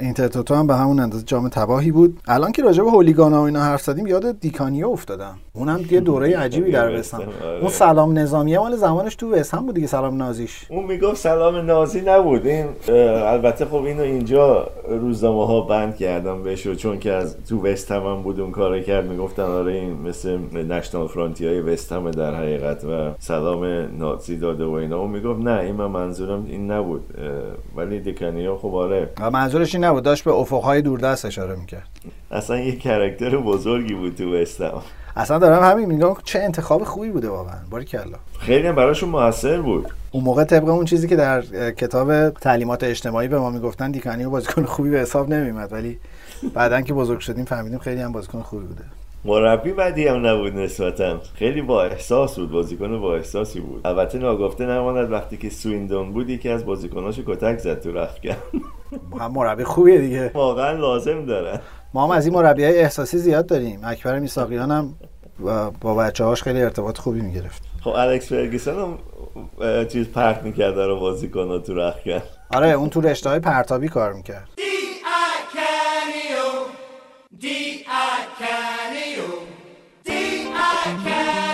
اینترتوتو هم به همون اندازه جام تباهی بود. الان که راجع به هولیگانا و اینا حرف زدیم یاد دیکانیو افتادم. اونم یه دوره عجیبی در وستهم آره. اون سلام نظامیه مال زمانش تو وستهم بود دیگه سلام نازیش. اون می‌گفت سلام نازی نبود. این البته خب اینو اینجا روزنامه ها بند کردن بهش رو چون که از تو وست هم, بود اون کار کرد. می‌گفتن آره این مثل نشنال فرانتی های در حقیقت و سلام نازی داده و اینا. اون می‌گفت نه این من منظورم این نبود. ولی دکانیا خب آره. منظورش این نبود. داشت به افقهای دوردست اشاره می‌کرد. اصلا یه کرکتر بزرگی بود تو وست هم اصلا دارم همین میگم چه انتخاب خوبی بوده واقعا. باریکلا. خیلی هم براشون موثر بود. اون موقع طبق اون چیزی که در کتاب تعلیمات اجتماعی به ما می‌گفتن دیکانیو بازیکن خوبی به حساب نمیومد ولی بعدا که بزرگ شدیم فهمیدیم خیلی هم بازیکن خوبی بوده. مربی بدی هم نبود نسبتا. خیلی با احساس بود. بازیکن با احساسی بود. البته ناگفته نماند وقتی که سویندون بود یکی از بازیکناشو کتک زد تو رخکن. هم مربی خوبیه دیگه. واقعا لازم دارن ما هم از این مربی های احساسی زیاد داریم. اکبر میساقیان هم با بچه هاش خیلی ارتباط خوبی می‌گرفت. خب الکس فرگسون هم چیز پرت می‌کرد رو بازیکن تو رخکن آره اون تو رشته های پرتابی کار می‌کرد. Well,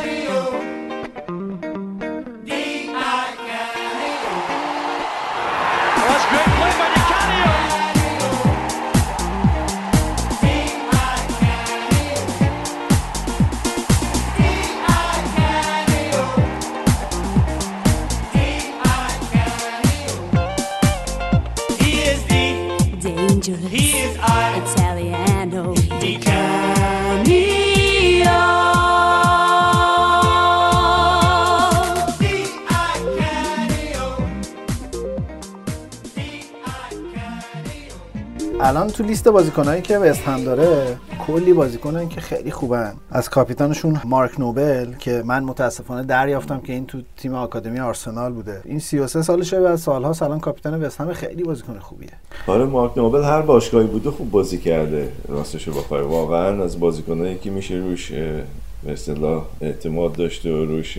تو لیست بازیکنایی که وست هم داره کلی بازیکنن که خیلی خوبن. از کاپیتانشون مارک نوبل که من متاسفانه دریافتم که این تو تیم آکادمی آرسنال بوده. این 33 سالشه و سالها الان کاپیتان وست هم خیلی بازیکن خوبیه. آره مارک نوبل هر باشگاهی بوده خوب بازی کرده راستش بخوای. واقعا از بازیکنایی که میشه روش به اصطلاح اعتماد داشته و روش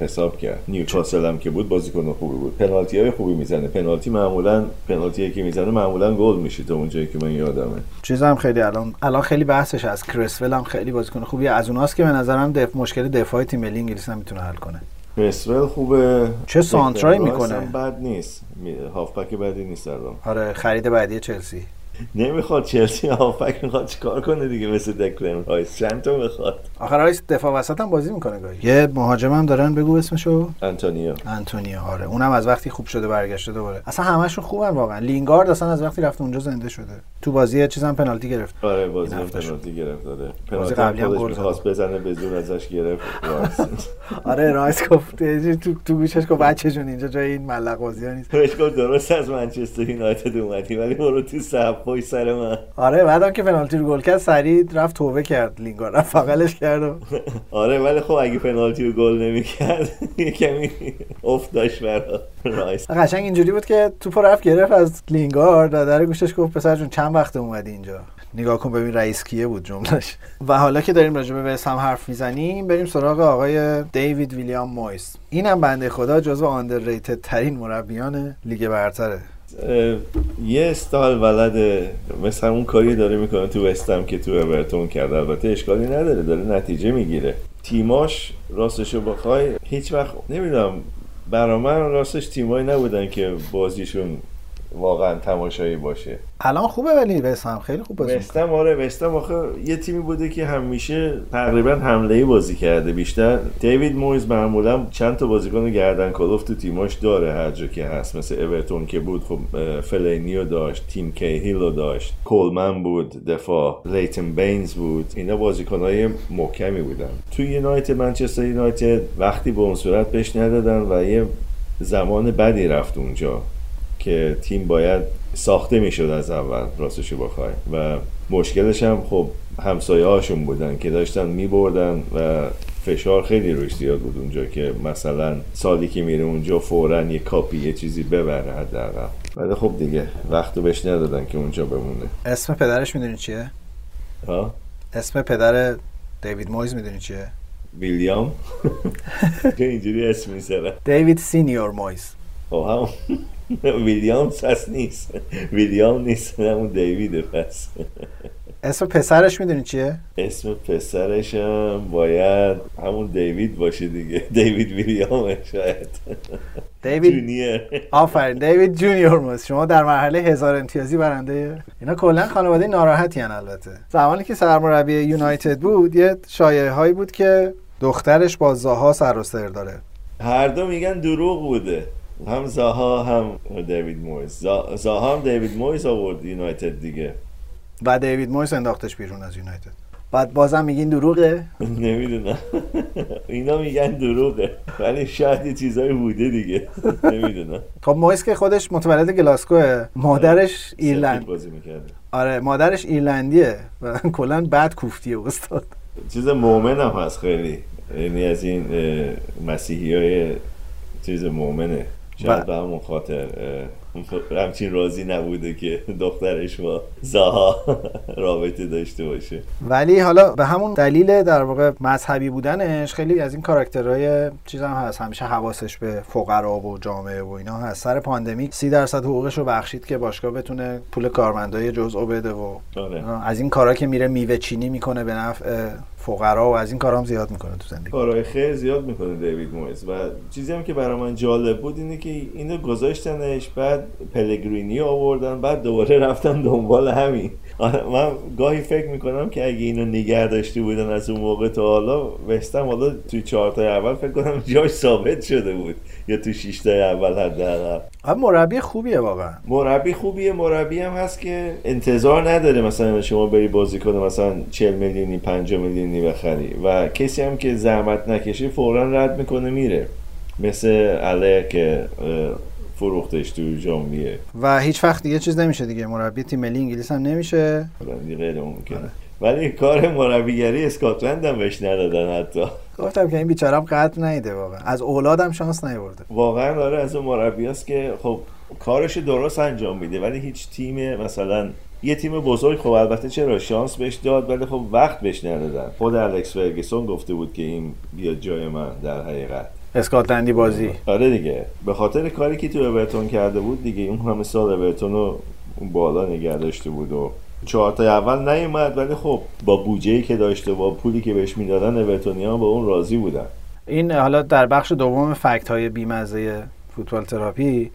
حساب کرد. نیوکاسل هم که بود بازیکن خوبی بود. پنالتی های خوبی می‌زنه. پنالتی معمولا پنالتی که می‌زنه معمولا گل میشه تا اونجایی که من یادمه. چیز هم خیلی الان الان خیلی بحثش از کرسول هم خیلی بازیکن خوبیه از اوناست که به نظرم دف... مشکل دفاعی تیم ملی انگلیس هم می‌تونه حل کنه. کرسول خوبه. چه رایس می‌کنه؟ بد نیست. هافبک بدی نیست الان. آره خرید بعدی چلسی. نمی‌خواد چلسی هافبک می‌خواد چیکار کنه دیگه مثل دکلن رایس. چند تا می‌خواد؟ آخر رایس دفاع وسط هم بازی می‌کنه گاهی. یه مهاجم هم دارن بگو اسمشو. انتونیو. انتونیو آره. اونم از وقتی خوب شده برگشته دوباره. اصلا همشون خوبن واقعا. لینگارد اصلا از وقتی رفت اونجا زنده شده. تو بازی یه چیزم پنالتی گرفت. آره بازی. پنالتی گرفت بازی پنالتی قبلی هم گل. می‌خواست بزنه به زور ازش گرفت. آره رایس گفت تو تو گوشش گفت بچه جون اینجا جای این معلق بازی نیست. بهش گفت درست از منچستر یونایتد اومدی ولی برو تو پای سر من. آره بعدم که پنالتی رو گل کرد سریع رفت توبه کرد. لینگارد رفت بغلش کرد آره ولی خب اگه پنالتی رو گل نمی‌کرد یه کمی افت داشت برا. رایس قشنگ اینجوری بود که توپ رفت گرفت از لینگارد و در گوشش گفت پسر جون چند وقت اومدی اینجا؟ نگاه کن ببین رئیس کیه بود جملش و حالا که داریم راجع به هم حرف می‌زنیم بریم سراغ آقای دیوید ویلیام مویس. اینم بنده خدا جزو underrated ترین مربیان لیگ برتره. یه استایل ولده مثل اون کاری داره می‌کنه تو وستم که تو اورتون کرده. البته اشکالی نداره داره نتیجه می‌گیره. تیماش راستشو بخوای هیچ وقت نمی‌دونم برا من راستش تیمایی نبودن که بازیشون واقعا تماشایی باشه. الان خوبه ولی وست هم خیلی خوب بازی. وستم آره وستم آخه یه تیمی بوده که همیشه تقریبا حمله ای بازی کرده. بیشتر دیوید مویز معمولا چند تا بازیکن گردن کلفت تو تیماش داره هر جا که هست. مثل اورتون که بود خب فلینیو داشت تیم کیهیلو داشت کولمن بود دفاع لیتن بینز بود. اینا بازیکنهای محکمی بودن. تو یونایتد منچستر یونایتد وقتی به اون صورت بهش ندادن و یه زمان بدی رفت اونجا. که تیم باید ساخته می‌شد از اول راستشو بخوای. و مشکلش هم خب همسایه هاشون بودن که داشتن میبردن و فشار خیلی روش زیاد بود اونجا که مثلا سالی که میره اونجا فورا یه کاپی یه چیزی ببره حداقل. ولی خب دیگه وقت رو بهش ندادن که اونجا بمونه. اسم پدرش می‌دونی چیه؟ ها؟ اسم پدر دیوید مویز می‌دونی چیه؟ ویلیام؟ که اینجوری اسم می‌ذارن دیوید senior مویز. خب هم ویلیام هست نیست. ویلیام نیست همون دیویده پس. اسم پسرش می‌دونی چیه؟ اسم پسرش هم باید همون دیوید باشه دیگه. دیوید ویلیام شاید. دیوید جونیور. آفرین دیوید junior مویز شما در مرحله هزار امتیازی برنده اینا کلا خانواده ناراحتی ان البته. زمانی که سرمربی یونایتد بود یه شایعه هایی بود که دخترش با زاها سر و سر داره. هر دو میگن دروغ بوده. هم زاها هم دیوید مویز زا- زاها هم دیوید مویز آورد یونایتد دیگه. و دیوید مویز انداختش بیرون از یونایتد. بعد بازم میگین دروغه. نمی‌دونم. اینا میگن دروغه. ولی شاید یه چیزایی بوده دیگه. نمی‌دونم. خب مویز که خودش متولد گلاسکوه. مادرش سفید ایرلند. بازی می‌کرده. آره مادرش ایرلندیه. و کلا بد کوفتیه استاد. چیز مؤمن هم هست خیلی. یعنی از این مسیحی های چیز مؤمنه. شاید به همون خاطر همچین راضی نبوده که دخترش با زاها رابطه داشته باشه. ولی حالا به همون دلیل در واقع مذهبی بودنش خیلی از این کاراکترهای چیز هم هست. همیشه حواسش به فقرا و جامعه و اینا هست. سر پاندمیک سی درصد حقوقش رو بخشید که باشگاه بتونه پول کارمندای جزء بده و آره. از این کارا که میره میوه چینی می‌کنه به نفع فقرا و از این کارا هم زیاد می‌کنه تو زندگی. کارهای خیر زیاد می‌کنه دیوید مویز و چیزی هم که برای من جالب بود اینه که اینو گذاشتنش بعد پلگرینی آوردن بعد دوباره رفتن دنبال همین. من گاهی فکر می‌کنم که اگه اینو نگه داشته بودن از اون موقع تا حالا وستم حالا توی چهار تا اول فکر کنم جاش ثابت شده بود. یا تو شش تا اول حداقل. اما مربی خوبیه واقعا. مربی خوبیه مربی هم هست که انتظار نداره مثلا شما بری بازی کنه مثلا 40 میلیونی 50 میلیونی بخری. و کسی هم که زحمت نکشه فورا رد می‌کنه میره. مثل اله که فروختش تو ژانویه و هیچ وقت دیگه چیز نمیشه دیگه. مربی تیم ملی انگلیس هم نمیشه. غیر ممکنه ولی کار مربیگری اسکاتلند هم بهش ندادن حتی. گفتم که این بیچارم قدر نیده واقعا. از اولادم شانس نیورده. واقعا داره از اون مربیاست که خب کارش درست انجام میده. ولی هیچ تیم مثلا یه تیم بزرگ خب البته چرا شانس بهش داد ولی خب وقت بهش ندادن. خود الکس فرگسون گفته بود که این بیاد جای من در حقیقت. اسکاتلندی بازی. آره دیگه. به خاطر کاری که تو اورتون کرده بود دیگه اون همه سال اورتون رو بالا نگه داشته بود و چهار تا اول نیومد ولی خب با بودجه‌ای که داشته با پولی که بهش می‌دادن اورتونیا با اون راضی بودن. این حالا در بخش دوم فکت های بیمزه فوتبال تراپی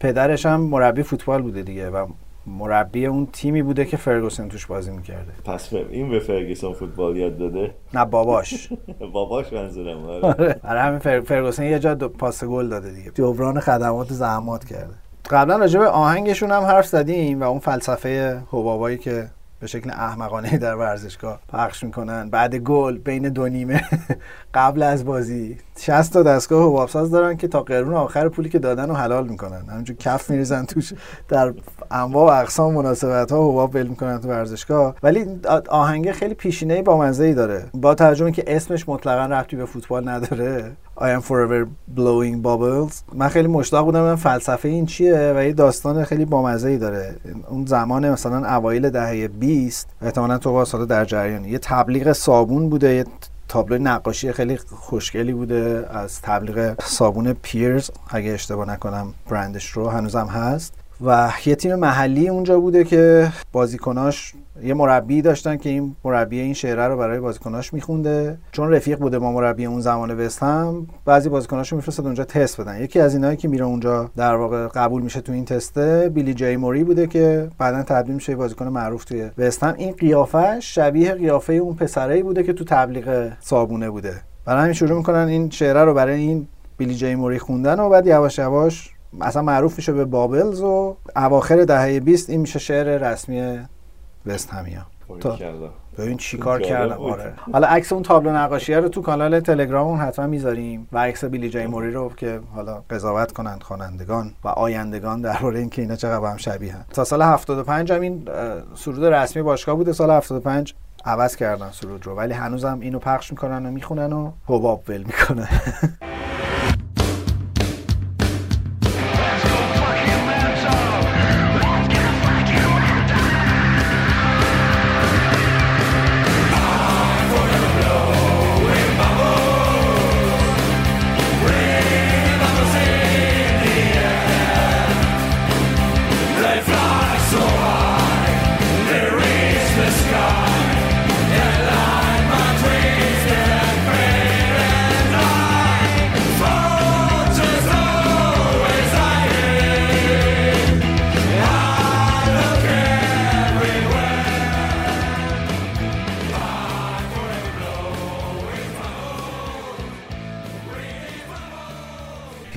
پدرش هم مربی فوتبال بوده دیگه و مربی اون تیمی بوده که فرگوسن توش بازی می‌کرده. پس این به فرگسون فوتبال یاد داده؟ نه باباش. باباش منظورم آره. آره برای همین فر... فرگوسن یه جا پاس گل داده دیگه. جبران خدمات زحمات کرده. قبلا راجع به آهنگشون هم حرف زدیم و اون فلسفه حبابایی که به شکل احمقانه در ورزشگاه پخش می‌کنن. بعد گل بین دو نیمه. قبل از بازی 60 تا دستگاه حبابساز دارن که تا قرون آخر پولی که دادن رو حلال می‌کنن. همینجور کف میریزن توش. در انواع و اقسام مناسبت ها حباب ول می‌کنن تو ورزشگاه. ولی آهنگ خیلی پیشینه با مزه ای داره. با ترجمه که اسمش مطلقا ربطی به فوتبال نداره. I am forever blowing bubbles. من خیلی مشتاق بودم ببینم فلسفه این چیه و یه داستان خیلی بامزه ای داره. اون زمان مثلا اوایل دهه 20 احتمالا تو باز حالا در جریانی. یه تبلیغ صابون بوده یه تابلو نقاشی خیلی خوشگلی بوده از تبلیغ صابون پیرز اگه اشتباه نکنم برندش رو هنوزم هست. و یه تیم محلی اونجا بوده که بازیکناش یه مربی داشتن که این مربی این شعره رو برای بازیکناش میخونده. چون رفیق بوده با مربی اون زمان وست هم بعضی بازیکناش میفرستاد اونجا تست بدن. یکی از اینایی که میره اونجا در واقع قبول میشه تو این تسته بیلی جی موری بوده که بعدا تبدیل میشه به بازیکن معروف توی وست هم. این قیافه شبیه قیافه اون پسرایی بوده که تو تبلیغ صابونه بوده. برای همین شروع می‌کنن این شعره رو برای این بیلی جی موری خوندن و بعد یواش یواش اصلا معروف میشه به بابلز و اواخر دهه 20 این میشه شعر رسمی وست همیا تا ببین چی کار کردم. آره. حالا عکس اون تابلو نقاشیه رو تو کانال تلگراممون حتما می‌ذاریم و عکس بیلی جی موری رو که حالا قضاوت کنند خوانندگان و آیندگان درباره اینکه اینا چقدر هم شبیه هن. تا سال 75 هم این سرود رسمی باشگاه بوده. سال 75 عوض کردن سرود رو. ولی هنوزم اینو پخش می‌کنن و می‌خونن و حباب ول می‌کنن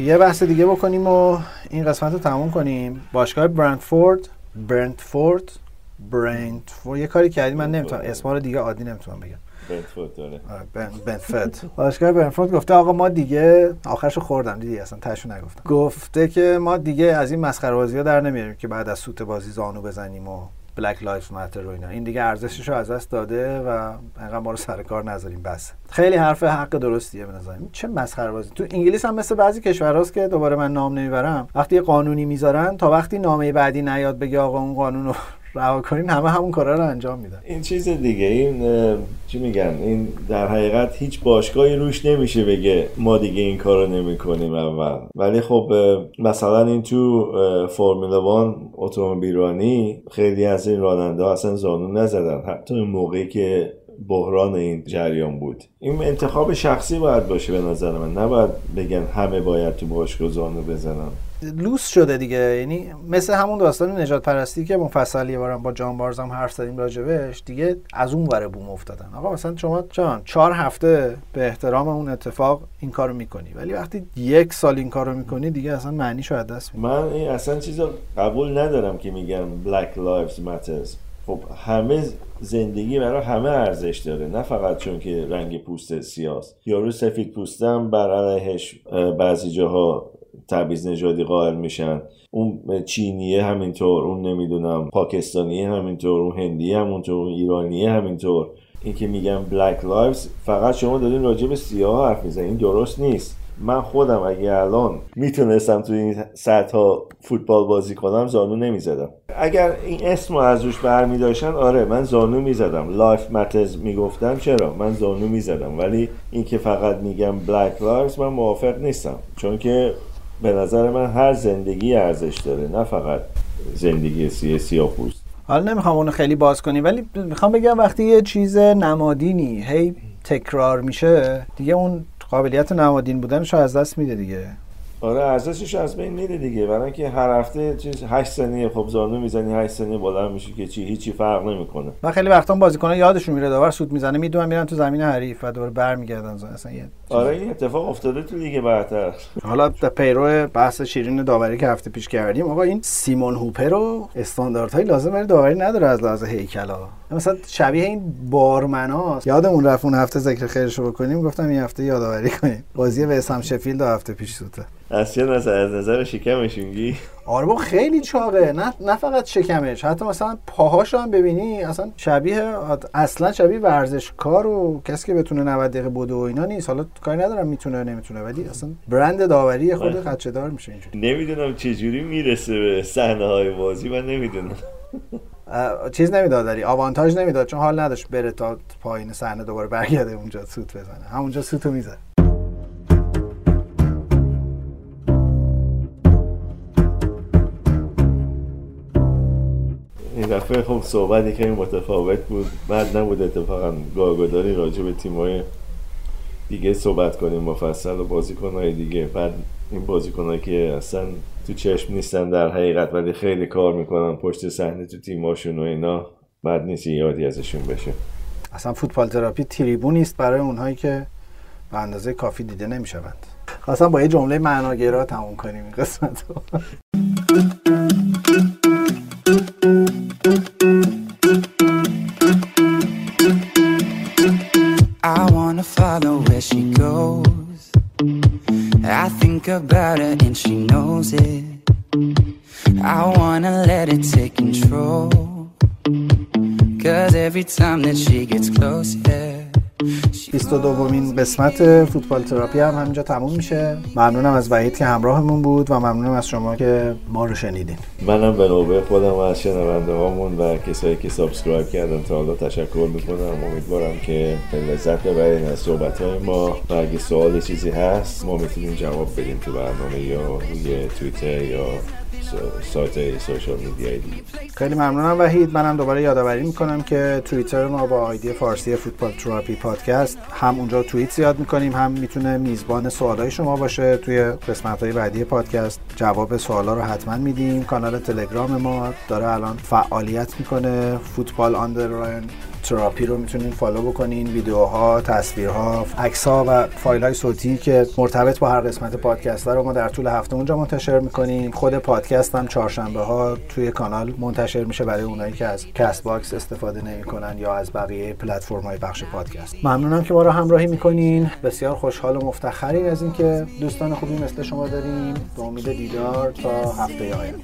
یه بحث دیگه بکنیم و این قسمت رو تموم کنیم. باشگاه برندفورد برندفورد برندفورد یه کاری کردی من نمی‌تونم. اسما رو دیگه عادی نمی‌تونم بگم. برنتفورد داره بنفت باشگاه برنفورد گفته آقا ما دیگه آخرشو خوردم دیدی؟ اصلا تاشو نگفتم. گفته که ما دیگه از این مسخره بازی ها در نمیاریم که بعد از سوت بازی زانو بزنیم و Black Lives Matter و اینا. این دیگه ارزشش رو از دست داده و انقدر ما رو سر کار نذاریم بس. خیلی حرف حق درستیه به نظرم. چه مسخره بازی. تو انگلیس هم مثل بعضی کشورهاست که دوباره من نام نمی‌برم. وقتی قانونی می‌ذارن تا وقتی نامه بعدی نیاد بگه آقا اون قانون رو رها کنین همه همون کارا رو انجام میدن. این چیز دیگه این چی میگن؟ این در حقیقت هیچ باشگاهی روش نمیشه بگه ما دیگه این کارو نمی‌کنیم اول. ولی خب مثلا این تو فرمول وان اتومبیلرانی خیلی از این راننده ها اصلا زانو نزدن. حتی اون موقعی که بحران این جریان بود. این انتخاب شخصی باید باشه به نظر من. نباید بگن همه باید تو باشگاه زانو بزنن. لوس شده دیگه. یعنی مثل همون داستان نجات پرستی که مفصل یه بارم با جان بارز هم حرف زدیم راجبش دیگه از اون ور بوم افتادن. آقا مثلا شما جان چهار هفته به احترام اون اتفاق این کارو می‌کنی. ولی وقتی یک سال این کارو می‌کنی دیگه اصلا معنیشو از دست میدی. من این اصلا چیز رو قبول ندارم که میگن Black Lives Matters. خب همه زندگی برای همه ارزش داره. نه فقط چون که رنگ پوست سیاست. یارو سفید پوستم بر علیهش بعضی جاها تبعیض نژادی قائل میشن. اون چینیه همینطور اون نمی‌دونم پاکستانیه همینطور اون هندی همونطور اون ایرانیه همینطور. این که میگن Black Lives فقط شما دارین راجع به سیاه حرف می‌زنین. این درست نیست. من خودم اگه الان می‌تونستم تو این سطح فوتبال بازی کنم زانو نمی‌زدم. اگر این اسم رو از روش برمی داشتن آره من زانو می‌زدم. Lives Matter می‌گفتم چرا؟ من زانو می‌زدم. ولی این که فقط میگم Black Lives من موافق نیستم. چون که به نظر من هر زندگی ارزش داره نه فقط زندگی سیاسی پوست. حالا نمی‌خوام اونو خیلی باز کنی ولی می‌خوام بگم وقتی یه چیز نمادینی هی تکرار میشه دیگه اون قابلیت نمادین بودنش از دست میده دیگه. آره ارزشش از بین میره دیگه. برای اینکه هر هفته چیز 8 ثانیه خب زانو می‌زنی 8 ثانیه بالا میشه که چی هیچی فرق نمی‌کنه. من خیلی وقتا بازیکن‌ها یادشون میره داور سود می‌زنه می‌دونن میرن تو زمین حریف و دوباره برمیگردن. اصلا یه آره این اتفاق افتاده تو لیگ برتر. حالا پیرو بحث شیرین داوری که هفته پیش کردیم آقا این سیمون هوپر رو استانداردهای لازم برای داوری نداره از لحاظ هیکلا. مثلا شبیه این بارمناست یادمون رفت اون هفته ذکر خیرش رو بکنیم گفتم این هفته یادآوری کنیم. بازی وسام شفیلد هفته پیش سوته. از چه نظر از نظر شکمش میگی آره با خیلی چاقه. نه نه فقط شکمش حتی مثلا پاهاش هم ببینی اصلا شبیه اصلا شبیه ورزشکار و کسی که بتونه 90 دقیقه بدو و اینا نیست. حالا کاری ندارم می‌تونه نمی‌تونه ولی اصلا برند داوری خود خدشه دار میشه اینجوری. نمی‌دونم چه جوری می‌رسه به صحنه های بازی من نمی‌دونم. چیز نمی‌داد داری آوانتاژ نمی‌داد چون حال نداشت بره تا پایین صحنه دوباره برگرده اونجا سوت بزنه. همونجا سوتو می‌زد. دفعه خب صحبت کمی متفاوت بود. بعد نبود اتفاقا گاگوداری راجع به تیمای دیگه صحبت کنیم مفصل و بازیکنهای دیگه. بعد این بازیکنهایی که اصلا تو چشم نیستن در حقیقت ولی خیلی کار می‌کنن پشت صحنه تو تیماشون و اینا بعد نیست یادی ازشون بشه. اصلا فوتبال تراپی تریبونی است برای اونهایی که به اندازه کافی دیده نمی‌شوند. خواستم با یه جمله معناگرا تموم کنیم این قسمت رو about her and she knows it. I wanna let it take control. Cause every time that she gets close. 22 دومین قسمت فوتبال تراپی هم همینجا تموم میشه. ممنونم از وحید که همراهمون بود و ممنونم از شما که ما رو شنیدین. منم به نوبه خودم و از شنونده هامون و کسایی که subscribe کردن تا حالا تشکر می‌کنم. امیدوارم که لذت ببرین از صحبت های ما. و اگه سوال چیزی هست ما می‌تونیم جواب بدیم تو برنامه یا روی توییتر یا سایت social media ی دیگه. خیلی ممنونم. وحید منم دوباره یادآوری می‌کنم که توییتر ما با آیدی فارسی فوتبال تراپی پادکست هم اونجا توییت زیاد می‌کنیم هم می‌تونه میزبان سوالای شما باشه توی قسمت های بعدی پادکست. جواب سوالا رو حتما میدیم. کانال تلگرام ما داره الان فعالیت می‌کنه. football underline therapy رو می‌تونین follow بکنین. ویدیوها تصویرها عکس ها و فایل های صوتی که مرتبط با هر قسمت پادکست رو ما در طول هفته اونجا منتشر می‌کنیم. خود پادکست هم چهارشنبه ها توی کانال منتشر میشه برای اونایی که از Castbox استفاده نمی‌کنن یا از بقیه پلتفرم های پخش پادکست. ممنونم که ما رو همراهی می‌کنین. بسیار خوشحال و مفتخریم از اینکه دوستان خوبی مثل شما داریم. به امید دیدار تا هفته آینده.